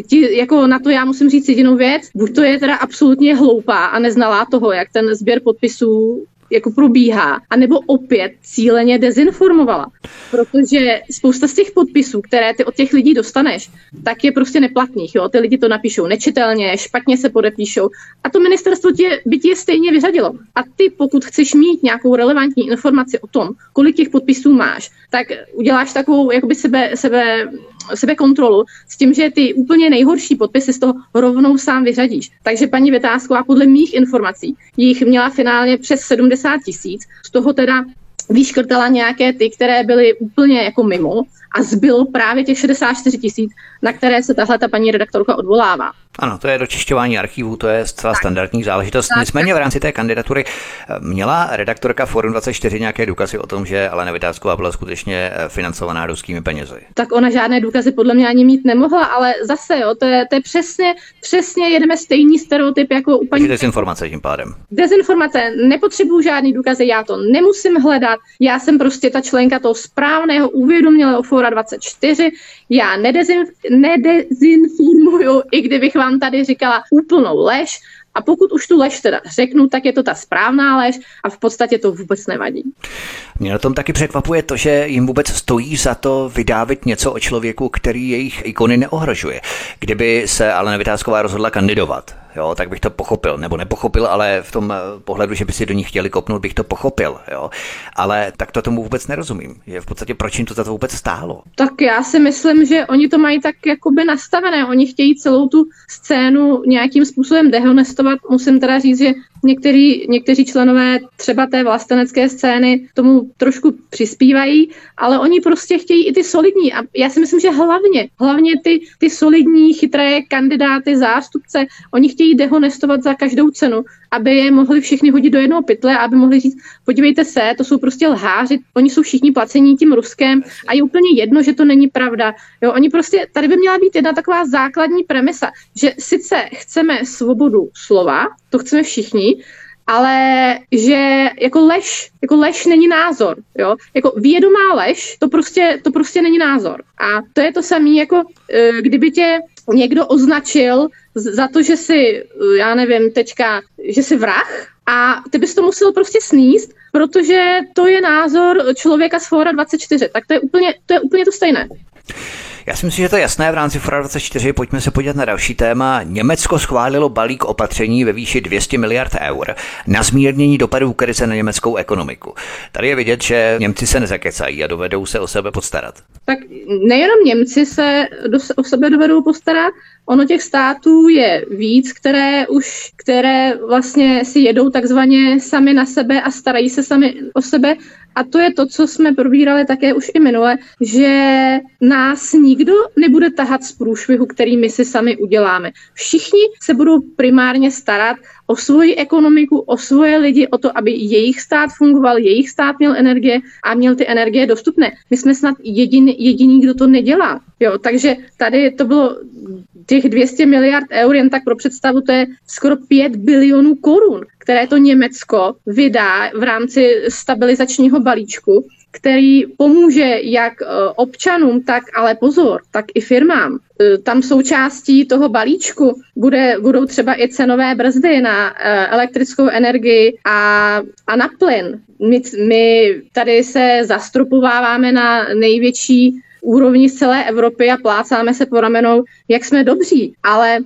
ti, jako na to já musím říct jedinou věc, buď to je teda absolutně hloupá a neznalá toho, jak ten sběr podpisů jako probíhá, anebo opět cíleně dezinformovala. Protože spousta z těch podpisů, které ty od těch lidí dostaneš, tak je prostě neplatných. Jo? Ty lidi to napíšou nečitelně, špatně se podepíšou a to ministerstvo tě, by tě stejně vyřadilo. A ty, pokud chceš mít nějakou relevantní informaci o tom, kolik těch podpisů máš, tak uděláš takovou jakoby sebe, sebe sebe kontrolu s tím, že ty úplně nejhorší podpisy z toho rovnou sám vyřadíš. Takže paní Vytázková podle mých informací jich měla finálně přes 70 tisíc, z toho teda vyškrtala nějaké ty, které byly úplně jako mimo a zbylo právě těch 64 tisíc, na které se tahle ta paní redaktorka odvolává. Ano, to je dočišťování archivů, to je zcela tak. standardní záležitost. Tak, Nicméně v rámci té kandidatury eh, měla redaktorka Forum 24 nějaké důkazy o tom, že Alena Vytázková byla skutečně eh, financovaná ruskými penězi. Tak ona žádné důkazy podle mě ani mít nemohla, ale zase, jo, to je, to je přesně, přesně jedeme stejný stereotyp jako u paní. dezinformace tím pádem. Dezinformace, nepotřebuju žádný důkazy, já to nemusím hledat, já jsem prostě ta členka toho správného uvědomělého Fora 24, já nedezin, nedezinformuju, i kdybych vám tady říkala úplnou lež, a pokud už tu lež teda řeknu, tak je to ta správná lež a v podstatě to vůbec nevadí. Mě na tom taky překvapuje to, že jim vůbec stojí za to vydávat něco o člověku, který jejich ikony neohrožuje. Kdyby se ale Vytázková rozhodla kandidovat, jo, tak bych to pochopil, nebo nepochopil, ale v tom eh, pohledu, že by si do ní chtěli kopnout, bych to pochopil, jo. Ale tak to tomu vůbec nerozumím, že v podstatě proč jim to za to vůbec stálo. Tak já si myslím, že oni to mají tak jakoby nastavené, oni chtějí celou tu scénu nějakým způsobem dehonestovat. Musím teda říct, že Někteří, někteří členové třeba té vlastenecké scény tomu trošku přispívají, ale oni prostě chtějí i ty solidní. A já si myslím, že hlavně, hlavně ty, ty solidní, chytré kandidáty, zástupce, oni chtějí dehonestovat za každou cenu, aby je mohli všichni hodit do jednoho pytle, aby mohli říct, podívejte se, to jsou prostě lháři, oni jsou všichni placení tím Ruskem a je úplně jedno, že to není pravda. Jo, oni prostě, tady by měla být jedna taková základní premisa, že sice chceme svobodu slova, to chceme všichni, ale že jako lež, jako lež není názor, jo? Jako vědomá lež, to prostě, to prostě není názor. A to je to samé, jako e, kdyby tě někdo označil za to, že jsi, já nevím, teďka, že jsi vrah a ty bys to musel prostě sníst, protože to je názor člověka z Fora 24, tak to je úplně to, je úplně to stejné. Já si myslím, že to je jasné v rámci Fora 24. Pojďme se podívat na další téma. Německo schválilo balík opatření ve výši 200 miliard eur na zmírnění dopadů krize na německou ekonomiku. Tady je vidět, že Němci se nezakecají a dovedou se o sebe postarat. Tak nejenom Němci se do, o sebe dovedou postarat, ono těch států je víc, které už, které vlastně si jedou takzvaně sami na sebe a starají se sami o sebe a to je to, co jsme probírali také už i minule, že nás nikdo nebude tahat z průšvihu, který my si sami uděláme. Všichni se budou primárně starat o svoji ekonomiku, o svoje lidi, o to, aby jejich stát fungoval, jejich stát měl energie a měl ty energie dostupné. My jsme snad jediný, jediný kdo to nedělá. Jo, takže tady to bylo těch 200 miliard eur, jen tak pro představu, to je skoro 5 bilionů korun, které to Německo vydá v rámci stabilizačního balíčku, který pomůže jak e, občanům, tak ale pozor, tak i firmám. E, tam součástí toho balíčku bude, budou třeba i cenové brzdy na e, elektrickou energii a, a na plyn. My, my tady se zastropováváme na největší úrovni z celé Evropy a plácáme se po ramenou, jak jsme dobří, ale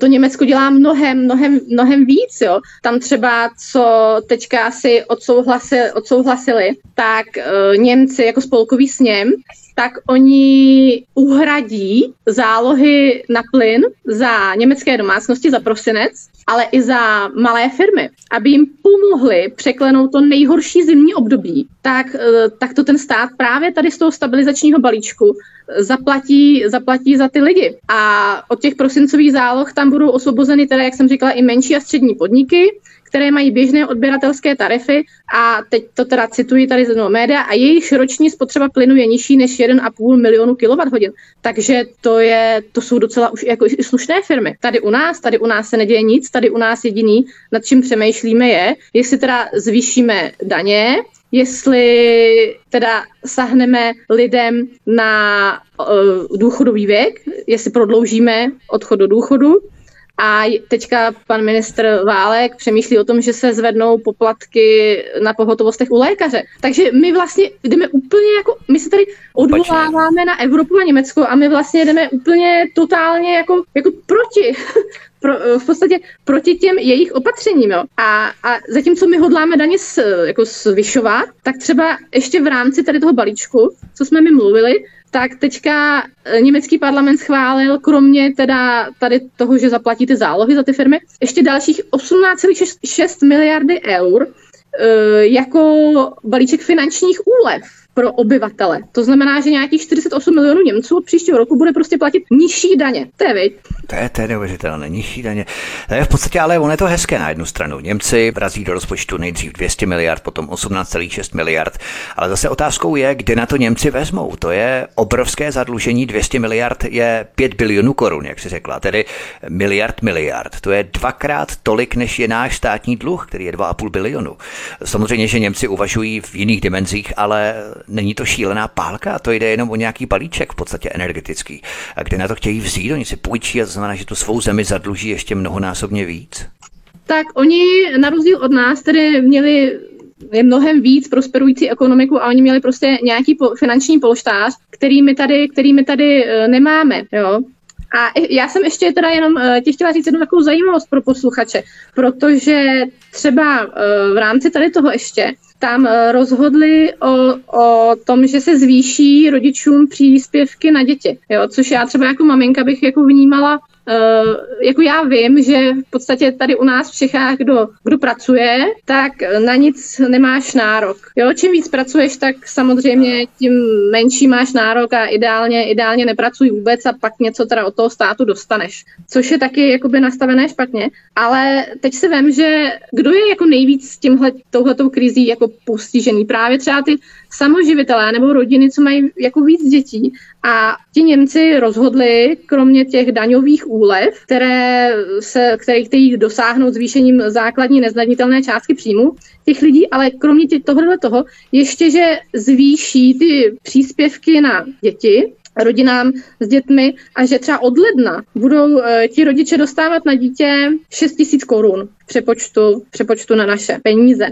to Německo dělá mnohem, mnohem, mnohem víc. Jo. Tam třeba, co teďka si odsouhlasili, odsouhlasili tak uh, Němci jako spolkový sněm tak oni uhradí zálohy na plyn za německé domácnosti za prosinec, ale i za malé firmy, aby jim pomohli překlenout to nejhorší zimní období, tak, eh, tak to ten stát právě tady z toho stabilizačního balíčku zaplatí, zaplatí za ty lidi. A od těch prosincových záloh tam budou osvobozeny teda, jak jsem říkala, i menší a střední podniky, které mají běžné odběratelské tarify a teď to teda cituji tady z jednoho média a jejich roční spotřeba plynu je nižší než 1,5 milionu kWh. Takže to, je, to jsou docela už jako i slušné firmy. Tady u nás, tady u nás se neděje nic, tady u nás jediný, nad čím přemýšlíme je, jestli teda zvýšíme daně, jestli teda sahneme lidem na uh, důchodový věk, jestli prodloužíme odchod do důchodu, a teďka pan ministr Válek přemýšlí o tom, že se zvednou poplatky na pohotovostech u lékaře. Takže my vlastně jdeme úplně jako, my se tady odvoláváme na Evropu a Německo a my vlastně jdeme úplně totálně jako, jako proti. Pro, v podstatě proti těm jejich opatřením. Jo. A, a zatímco my hodláme daně s, jako zvyšovat, tak třeba ještě v rámci tady toho balíčku, co jsme mi mluvili, tak teďka eh, německý parlament schválil, kromě teda tady toho, že zaplatí ty zálohy za ty firmy, ještě dalších 18,6 miliardy eur eh, jako balíček finančních úlev pro obyvatele. To znamená, že nějakých 48 milionů Němců od příštího roku bude prostě platit nižší daně. To je viď? To je, to je neuvěřitelné, nižší daně. To je v podstatě ale ono je to hezké na jednu stranu. Němci vrazí do rozpočtu nejdřív 200 miliard, potom 18,6 miliard, ale zase otázkou je, kde na to Němci vezmou. To je obrovské zadlužení, 200 miliard je 5 bilionů korun, jak si řekla, tedy miliard miliard. To je dvakrát tolik, než je náš státní dluh, který je 2,5 bilionu. Samozřejmě, že Němci uvažují v jiných dimenzích, ale není to šílená pálka, to jde jenom o nějaký balíček v podstatě energetický. A kde na to chtějí vzít, oni si půjčí a znamená, že tu svou zemi zadluží ještě mnohonásobně víc. Tak oni na rozdíl od nás tedy měli je mnohem víc prosperující ekonomiku a oni měli prostě nějaký po, finanční polštář, který my tady, který my tady uh, nemáme. Jo? A já jsem ještě teda jenom uh, ti chtěla říct jednu takovou zajímavost pro posluchače, protože třeba uh, v rámci tady toho ještě tam uh, rozhodli o, o tom, že se zvýší rodičům příspěvky na děti, jo, což já třeba jako maminka bych jako vnímala jako já vím, že v podstatě tady u nás v Čechách, kdo, kdo pracuje, tak na nic nemáš nárok. Jo, čím víc pracuješ, tak samozřejmě tím menší máš nárok a ideálně, ideálně nepracuj vůbec a pak něco teda od toho státu dostaneš. Což je taky jakoby nastavené špatně. Ale teď se vím, že kdo je jako nejvíc s tímhle, touhletou krizí jako postižený? Právě třeba ty samoživitelé nebo rodiny, co mají jako víc dětí. A ti Němci rozhodli, kromě těch daňových úlev, které se, které chtějí dosáhnout zvýšením základní nezdanitelné částky příjmu těch lidí, ale kromě tohohle toho ještě, že zvýší ty příspěvky na děti, rodinám s dětmi a že třeba od ledna budou uh, ti rodiče dostávat na dítě 6 tisíc korun přepočtu, přepočtu na naše peníze.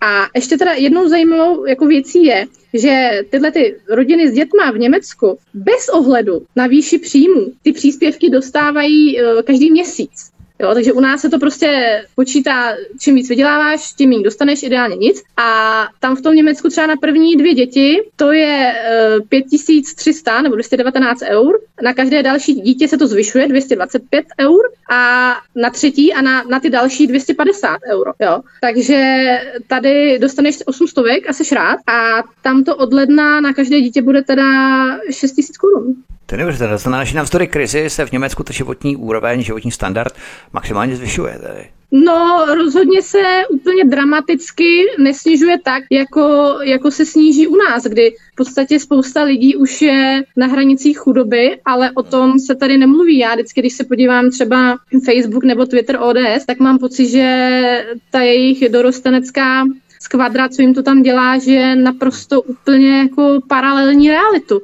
A ještě teda jednou zajímavou jako věcí je, že tyhle ty rodiny s dětma v Německu bez ohledu na výši příjmu ty příspěvky dostávají uh, každý měsíc. Jo, takže u nás se to prostě počítá, čím víc vyděláváš, tím méně dostaneš, ideálně nic. A tam v tom Německu třeba na první dvě děti to je uh, eh, 5300 nebo 219 eur. Na každé další dítě se to zvyšuje 225 eur a na třetí a na, na ty další 250 euro. Jo. Takže tady dostaneš 800 a seš rád a tam to od ledna na každé dítě bude teda 6000 korun. To je neuvěřitelné. Znamená, že navzdory krizi se v Německu ta životní úroveň, životní standard maximálně zvyšuje. Tady. No, rozhodně se úplně dramaticky nesnižuje tak, jako, jako se sníží u nás, kdy v podstatě spousta lidí už je na hranicích chudoby, ale o tom se tady nemluví. Já vždycky, když se podívám třeba Facebook nebo Twitter ODS, tak mám pocit, že ta jejich dorostenecká skvadra, co jim to tam dělá, že je naprosto úplně jako paralelní realitu.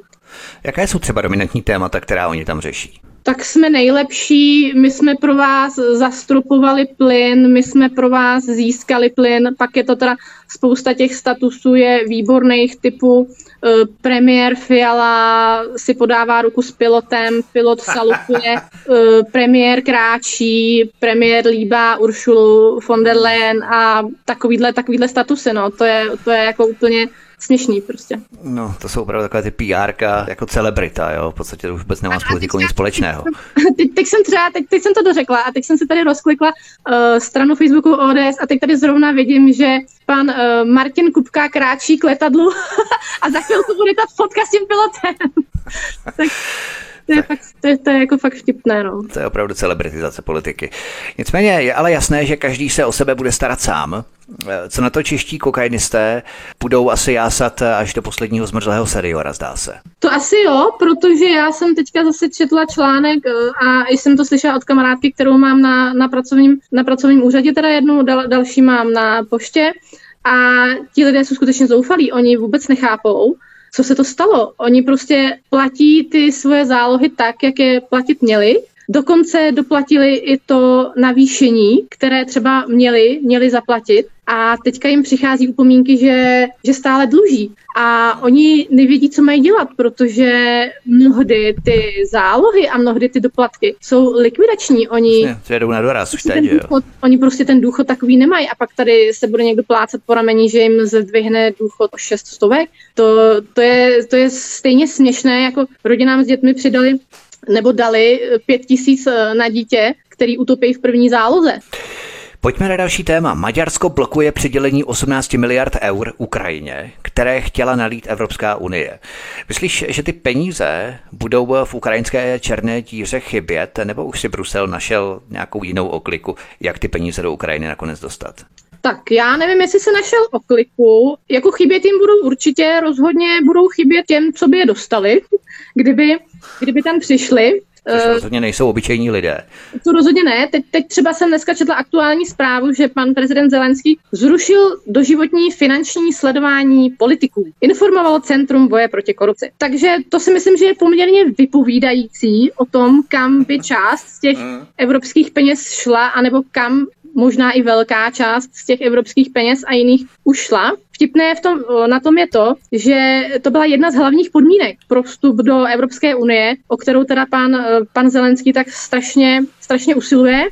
Jaké jsou třeba dominantní témata, která oni tam řeší? tak jsme nejlepší, my jsme pro vás zastropovali plyn, my jsme pro vás získali plyn, pak je to teda spousta těch statusů je výborných typu uh, premiér Fiala si podává ruku s pilotem, pilot salutuje, uh, premiér kráčí, premiér líbá Uršulu von der Leyen a takovýhle, takovýhle statusy, no, to je, to je jako úplně směšný prostě. No, to jsou opravdu takové ty PR jako celebrita, jo, v podstatě to už vůbec nemá s politikou nic společného. Teď, teď, jsem třeba, teď, teď jsem to dořekla a teď jsem si tady rozklikla uh, stranu Facebooku ODS a teď tady zrovna vidím, že pan uh, Martin Kupka kráčí k letadlu a za chvilku bude ta fotka s tím pilotem. tak to je, fakt, to, je, to je jako fakt vtipné. No. To je opravdu celebritizace politiky. Nicméně je ale jasné, že každý se o sebe bude starat sám. Co na to čeští kokainisté budou asi jásat až do posledního zmrzlého seniora, zdá se. To asi jo, protože já jsem teďka zase četla článek eh, a jsem to slyšela od kamarádky, kterou mám na, na, pracovním, na pracovním úřadě, teda jednu, dal, další mám na poště. A ti lidé jsou skutečně zoufalí, oni vůbec nechápou, co se to stalo. Oni prostě platí ty svoje zálohy tak, jak je platit měli. Dokonce doplatili i to navýšení, které třeba měli, měli zaplatit a teďka jim přichází upomínky, že, že stále dluží. A oni nevědí, co mají dělat, protože mnohdy ty zálohy a mnohdy ty doplatky jsou likvidační. Oni, Vlastně, jdou na doraz už teď, důchod, oni prostě ten důchod takový nemají a pak tady se bude někdo plácat po rameni, že jim zdvihne důchod o 6 stovek. To, to, je, to je stejně směšné, jako rodinám s dětmi přidali nebo dali pět tisíc na dítě, který utopí v první záloze. Pojďme na další téma. Maďarsko blokuje přidělení 18 miliard eur Ukrajině, které chtěla nalít Evropská unie. Myslíš, že ty peníze budou v ukrajinské černé díře chybět, nebo už si Brusel našel nějakou jinou okliku, jak ty peníze do Ukrajiny nakonec dostat? Tak já nevím, jestli se našel okliku. Jako chybět jim budou určitě, rozhodně budou chybět těm, co by je dostali, kdyby, kdyby tam přišli. Což uh, rozhodně nejsou obyčejní lidé. To rozhodně ne. Teď, teď třeba jsem dneska četla aktuální zprávu, že pan prezident Zelenský zrušil doživotní finanční sledování politiků. Informovalo Centrum boje proti korupci. Takže to si myslím, že je poměrně vypovídající o tom, kam by část z těch mm. evropských peněz šla, anebo kam možná i velká část z těch evropských peněz a jiných ušla. Vtipné v tom, na tom je to, že to byla jedna z hlavních podmínek pro vstup do Evropské unie, o kterou teda pan, pan Zelenský tak strašně, strašně usiluje.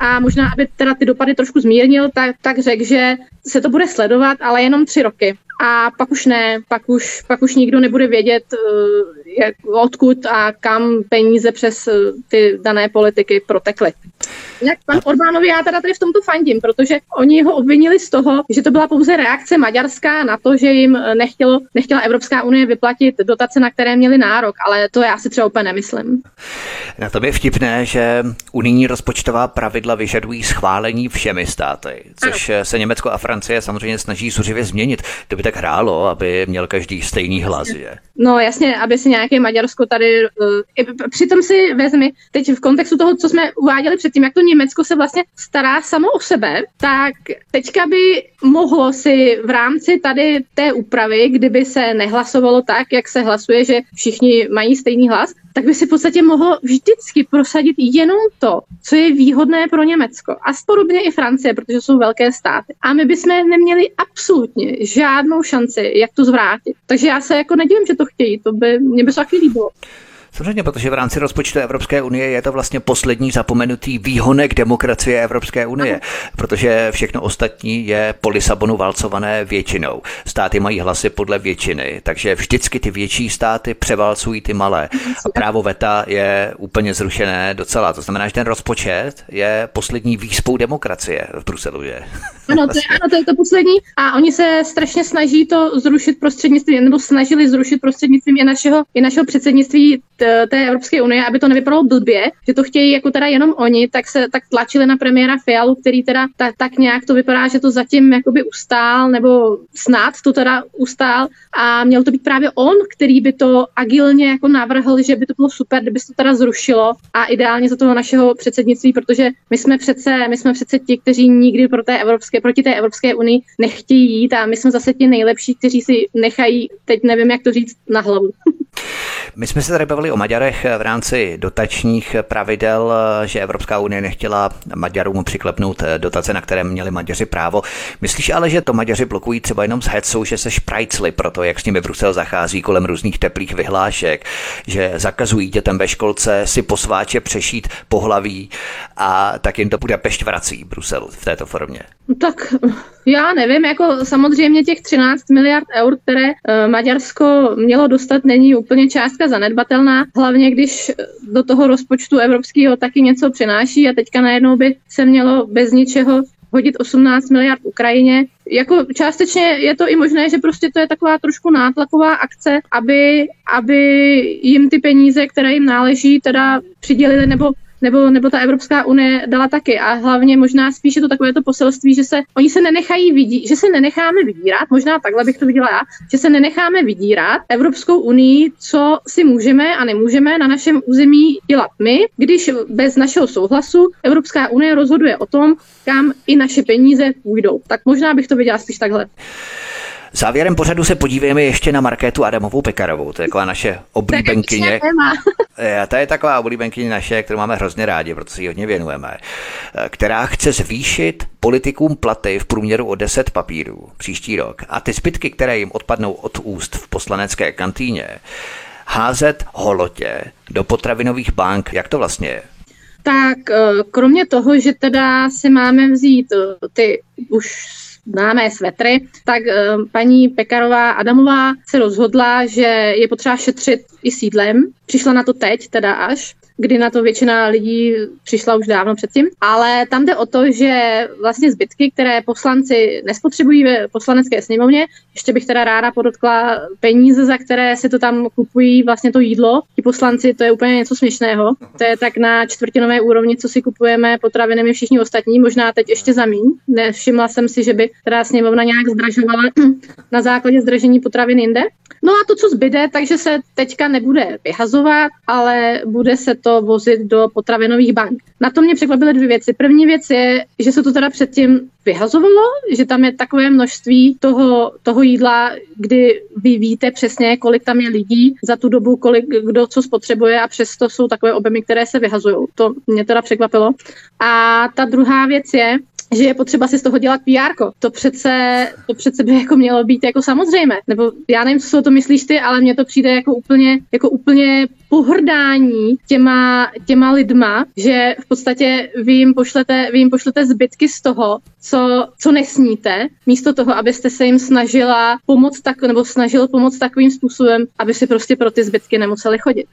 A možná, aby teda ty dopady trošku zmírnil, tak, tak řekl, že se to bude sledovat, ale jenom tři roky. A pak už ne, pak už, pak už nikdo nebude vědět, eh, jak, odkud a kam peníze přes eh, ty dané politiky protekly. Jak pan Orbánovi já teda tady v tomto fandím, protože oni ho obvinili z toho, že to byla pouze reakce Maďarska na to, že jim nechtělo, nechtěla Evropská unie vyplatit dotace, na které měli nárok, ale to já si třeba úplně nemyslím. Na tom je vtipné, že unijní rozpočtová pravidla vyžadují schválení všemi státy, což ano. se Německo a Francie samozřejmě snaží zuřivě změnit. To by tak hrálo, aby měl každý stejný hlas, že? No jasně, aby si nějaké Maďarsko tady... Uh, přitom si vezmi, teď v kontextu toho, co jsme uváděli předtím, jak to Německo se vlastně stará samo o sebe, tak teďka by mohlo si v rámci tady té úpravy, kdyby se nehlasovalo tak, jak se hlasuje, že všichni mají stejný hlas, tak by si v podstatě mohlo vždycky prosadit jenom to, co je výhodné pro Německo. A podobně i Francie, protože jsou velké státy. A my bychom neměli absolutně žádnou šanci, jak to zvrátit. Takže já se jako nedivím, že to chtějí, to by mě by se taky líbilo. Samozřejmě, protože v rámci rozpočtu Evropské unie je to vlastně poslední zapomenutý výhonek demokracie Evropské unie, protože všechno ostatní je po Lisabonu valcované většinou. Státy mají hlasy podle většiny, takže vždycky ty větší státy převalcují ty malé. A právo VETA je úplně zrušené docela. To znamená, že ten rozpočet je poslední výspou demokracie v Bruselu. Je. Ano, to je, ano, to je to poslední. A oni se strašně snaží to zrušit prostřednictvím, nebo snažili zrušit prostřednictvím i našeho, i našeho předsednictví té Evropské unie, aby to nevypadalo blbě, že to chtějí jako teda jenom oni, tak se tak tlačili na premiéra Fialu, který teda tak, tak nějak to vypadá, že to zatím jakoby ustál, nebo snad to teda ustál a měl to být právě on, který by to agilně jako navrhl, že by to bylo super, kdyby se to teda zrušilo a ideálně za toho našeho předsednictví, protože my jsme přece, my jsme přece ti, kteří nikdy pro té evropské, proti té Evropské unii nechtějí jít a my jsme zase ti nejlepší, kteří si nechají, teď nevím, jak to říct, na hlavu. My jsme se tady bavili o Maďarech v rámci dotačních pravidel, že Evropská unie nechtěla Maďarům přiklepnout dotace, na které měli Maďaři právo. Myslíš ale, že to Maďaři blokují třeba jenom s hecou, že se šprajcli pro to, jak s nimi Brusel zachází kolem různých teplých vyhlášek, že zakazují dětem ve školce si posváče přešít pohlaví a tak jim to Budapešť vrací Bruselu v této formě? Tak já nevím, jako samozřejmě těch 13 miliard eur, které Maďarsko mělo dostat, není úplně částka zanedbatelná, hlavně když do toho rozpočtu evropského taky něco přináší a teďka najednou by se mělo bez ničeho hodit 18 miliard Ukrajině. Jako částečně je to i možné, že prostě to je taková trošku nátlaková akce, aby, aby jim ty peníze, které jim náleží, teda přidělili nebo nebo, nebo ta Evropská unie dala taky. A hlavně možná spíše to takové to poselství, že se oni se nenechají vidí, že se nenecháme vydírat, možná takhle bych to viděla já, že se nenecháme vydírat Evropskou unii, co si můžeme a nemůžeme na našem území dělat my, když bez našeho souhlasu Evropská unie rozhoduje o tom, kam i naše peníze půjdou. Tak možná bych to viděla spíš takhle. Závěrem pořadu se podívejme ještě na Markétu Adamovou Pekarovou. To je taková naše oblíbenkyně. To je taková oblíbenkyně naše, kterou máme hrozně rádi, protože ji hodně věnujeme. Která chce zvýšit politikům platy v průměru o 10 papírů příští rok. A ty zbytky, které jim odpadnou od úst v poslanecké kantýně, házet holotě do potravinových bank. Jak to vlastně je? Tak eh, kromě toho, že teda si máme vzít eh, ty už známé svetry, tak uh, paní Pekarová Adamová se rozhodla, že je potřeba šetřit i sídlem. Přišla na to teď, teda až. Kdy na to většina lidí přišla už dávno předtím. Ale tam jde o to, že vlastně zbytky, které poslanci nespotřebují ve poslanecké sněmovně, ještě bych teda ráda podotkla peníze, za které si to tam kupují vlastně to jídlo. Ti poslanci, to je úplně něco směšného. To je tak na čtvrtinové úrovni, co si kupujeme potraviny my všichni ostatní, možná teď ještě za míň. Nevšimla jsem si, že by teda sněmovna nějak zdražovala na základě zdražení potravin jinde. No a to, co zbyde, takže se teďka nebude vyhazovat, ale bude se to vozit do potravinových bank. Na to mě překvapily dvě věci. První věc je, že se to teda předtím vyhazovalo, že tam je takové množství toho, toho jídla, kdy vy víte přesně, kolik tam je lidí za tu dobu, kolik kdo co spotřebuje a přesto jsou takové objemy, které se vyhazují. To mě teda překvapilo. A ta druhá věc je, že je potřeba si z toho dělat PR. To přece, to přece by jako mělo být jako samozřejmé. Nebo já nevím, co si o to myslíš ty, ale mně to přijde jako úplně, jako úplně pohrdání těma, těma lidma, že v podstatě vy jim, pošlete, vy jim pošlete zbytky z toho, co, co nesníte, místo toho, abyste se jim snažila pomoct tak, nebo snažil pomoct takovým způsobem, aby si prostě pro ty zbytky nemuseli chodit.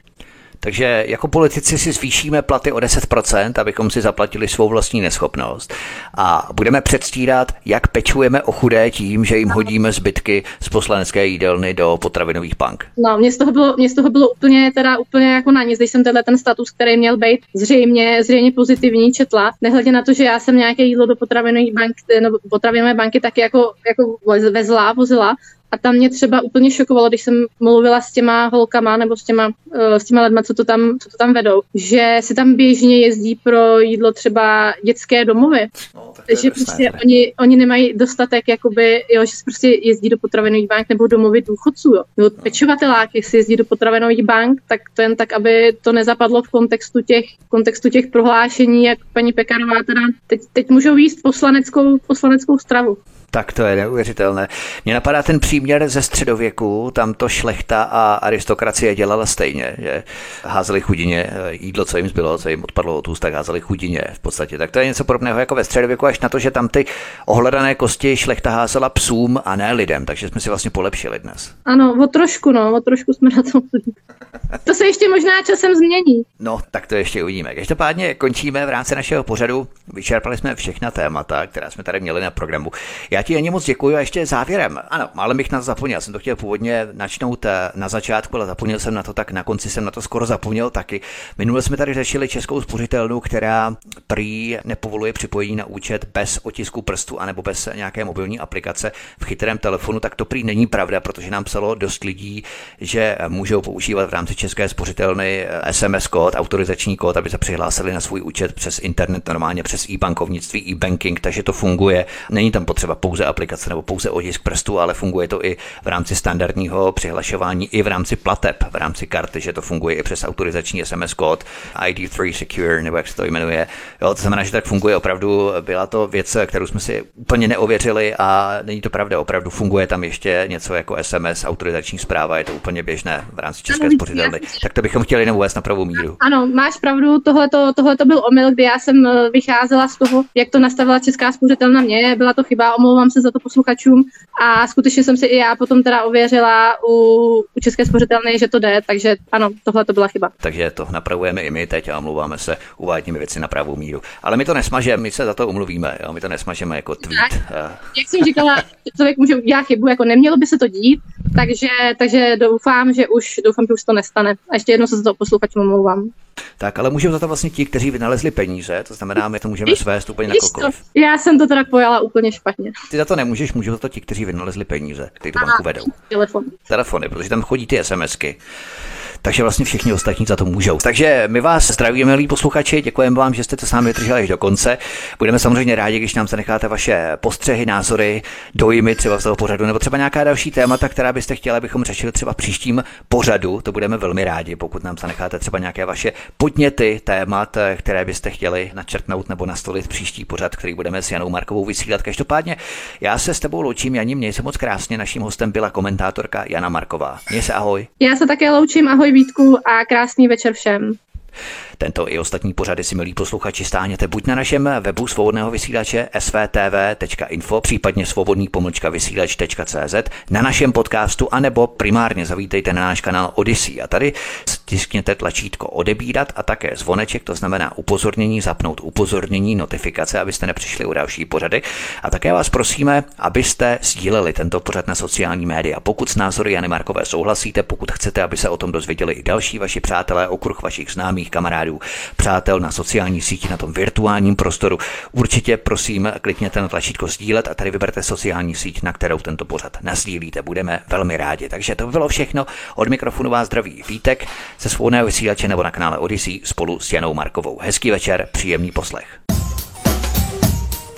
Takže jako politici si zvýšíme platy o 10%, abychom si zaplatili svou vlastní neschopnost. A budeme předstírat, jak pečujeme o chudé tím, že jim hodíme zbytky z poslanecké jídelny do potravinových bank. No, mě z toho bylo, mě z toho bylo úplně, teda úplně jako na nic, když jsem tenhle ten status, který měl být zřejmě, zřejmě pozitivní, četla. Nehledě na to, že já jsem nějaké jídlo do potravinových bank, no, potravinové banky taky jako, jako vezla, vozila, a tam mě třeba úplně šokovalo, když jsem mluvila s těma holkama nebo s těma, uh, s těma lidma, co to, tam, co to tam vedou, že si tam běžně jezdí pro jídlo třeba dětské domovy. No, že prostě oni, oni nemají dostatek, jakoby, jo, že se prostě jezdí do potravinových bank nebo domovy důchodců. Jo. Nebo pečovatelák, jestli jezdí do potravinových bank, tak to jen tak, aby to nezapadlo v kontextu těch, v kontextu těch prohlášení, jak paní Pekarová teda teď, teď můžou jíst poslaneckou, poslaneckou stravu. Tak to je neuvěřitelné. Mně napadá ten příměr ze středověku, tam to šlechta a aristokracie dělala stejně, že házeli chudině eh, jídlo, co jim zbylo, co jim odpadlo od úst, tak házeli chudině v podstatě. Tak to je něco podobného jako ve středověku, až na to, že tam ty ohledané kosti šlechta házela psům a ne lidem, takže jsme si vlastně polepšili dnes. Ano, o trošku, no, o trošku jsme na tom. to se ještě možná časem změní. No, tak to ještě uvidíme. Každopádně končíme v rámci našeho pořadu. Vyčerpali jsme všechna témata, která jsme tady měli na programu. Já ti ani moc děkuji a ještě závěrem. Ano, ale bych to zapomněl. Jsem to chtěl původně načnout eh, na začátku, ale zapomněl jsem na to, tak na konci jsem na to skoro zapomněl taky. Minule jsme tady řešili českou spořitelnu, která prý nepovoluje připojení na účet bez otisku prstu anebo bez nějaké mobilní aplikace v chytrém telefonu, tak to prý není pravda, protože nám psalo dost lidí, že můžou používat v rámci české spořitelny SMS kód, autorizační kód, aby se přihlásili na svůj účet přes internet, normálně přes e-bankovnictví, e-banking, takže to funguje. Není tam potřeba pouze pouze aplikace nebo pouze otisk prstu, ale funguje to i v rámci standardního přihlašování, i v rámci plateb, v rámci karty, že to funguje i přes autorizační SMS kód ID3 Secure, nebo jak se to jmenuje. Jo, to znamená, že tak funguje opravdu. Byla to věc, kterou jsme si úplně neověřili a není to pravda, opravdu funguje tam ještě něco jako SMS, autorizační zpráva, je to úplně běžné v rámci České spořitelny. Tak to bychom chtěli jenom uvést na pravou míru. Ano, máš pravdu, tohle to byl omyl, kdy já jsem eh, vycházela z toho, jak to nastavila Česká spořitelna mě, byla to chyba, omlouvám se za to posluchačům a skutečně jsem si i já potom teda ověřila u, u České spořitelny, že to jde, takže ano, tohle to byla chyba. Takže to napravujeme i my teď a omlouváme se, uvádíme věci na pravou míru. Ale my to nesmažeme, my se za to umluvíme, jo? my to nesmažeme jako tweet. Tak, jak jsem říkala, člověk může udělat chybu, jako nemělo by se to dít, takže, takže doufám, že už doufám, že už to nestane. A ještě jednou se za to posluchačům omlouvám. Tak, ale můžou za to vlastně ti, kteří vynalezli peníze, to znamená, my to můžeme svést úplně na kokoliv. Já jsem to teda pojala úplně špatně. Ty za to nemůžeš, můžou za to ti, kteří vynalezli peníze, kteří to banku vedou. Telefon. Telefony, protože tam chodí ty SMSky takže vlastně všichni ostatní za to můžou. Takže my vás zdravíme, milí posluchači, děkujeme vám, že jste to s námi vydrželi až do konce. Budeme samozřejmě rádi, když nám zanecháte vaše postřehy, názory, dojmy třeba z toho pořadu, nebo třeba nějaká další témata, která byste chtěli, abychom řešili třeba v příštím pořadu. To budeme velmi rádi, pokud nám zanecháte třeba nějaké vaše podněty témat, které byste chtěli načrtnout nebo nastolit příští pořad, který budeme s Janou Markovou vysílat. Každopádně já se s tebou loučím, Janí, měj se moc krásně. Naším hostem byla komentátorka Jana Marková. Měj se ahoj. Já se také loučím, ahoj Vítku a krásný večer všem. Tento i ostatní pořady si milí posluchači stáhněte buď na našem webu svobodného vysílače svtv.info, případně svobodný pomlčka vysílač.cz, na našem podcastu, anebo primárně zavítejte na náš kanál Odyssey a tady stiskněte tlačítko odebírat a také zvoneček, to znamená upozornění, zapnout upozornění, notifikace, abyste nepřišli u další pořady. A také vás prosíme, abyste sdíleli tento pořad na sociální média. Pokud s názory Jany Markové souhlasíte, pokud chcete, aby se o tom dozvěděli i další vaši přátelé, okruh vašich známých kamarádů, přátel na sociální síti, na tom virtuálním prostoru, určitě prosím klikněte na tlačítko sdílet a tady vyberte sociální síť, na kterou tento pořad nazdílíte. Budeme velmi rádi. Takže to by bylo všechno. Od mikrofonu vás zdraví Vítek ze svobodného vysílače nebo na kanále Odyssey spolu s Janou Markovou. Hezký večer, příjemný poslech.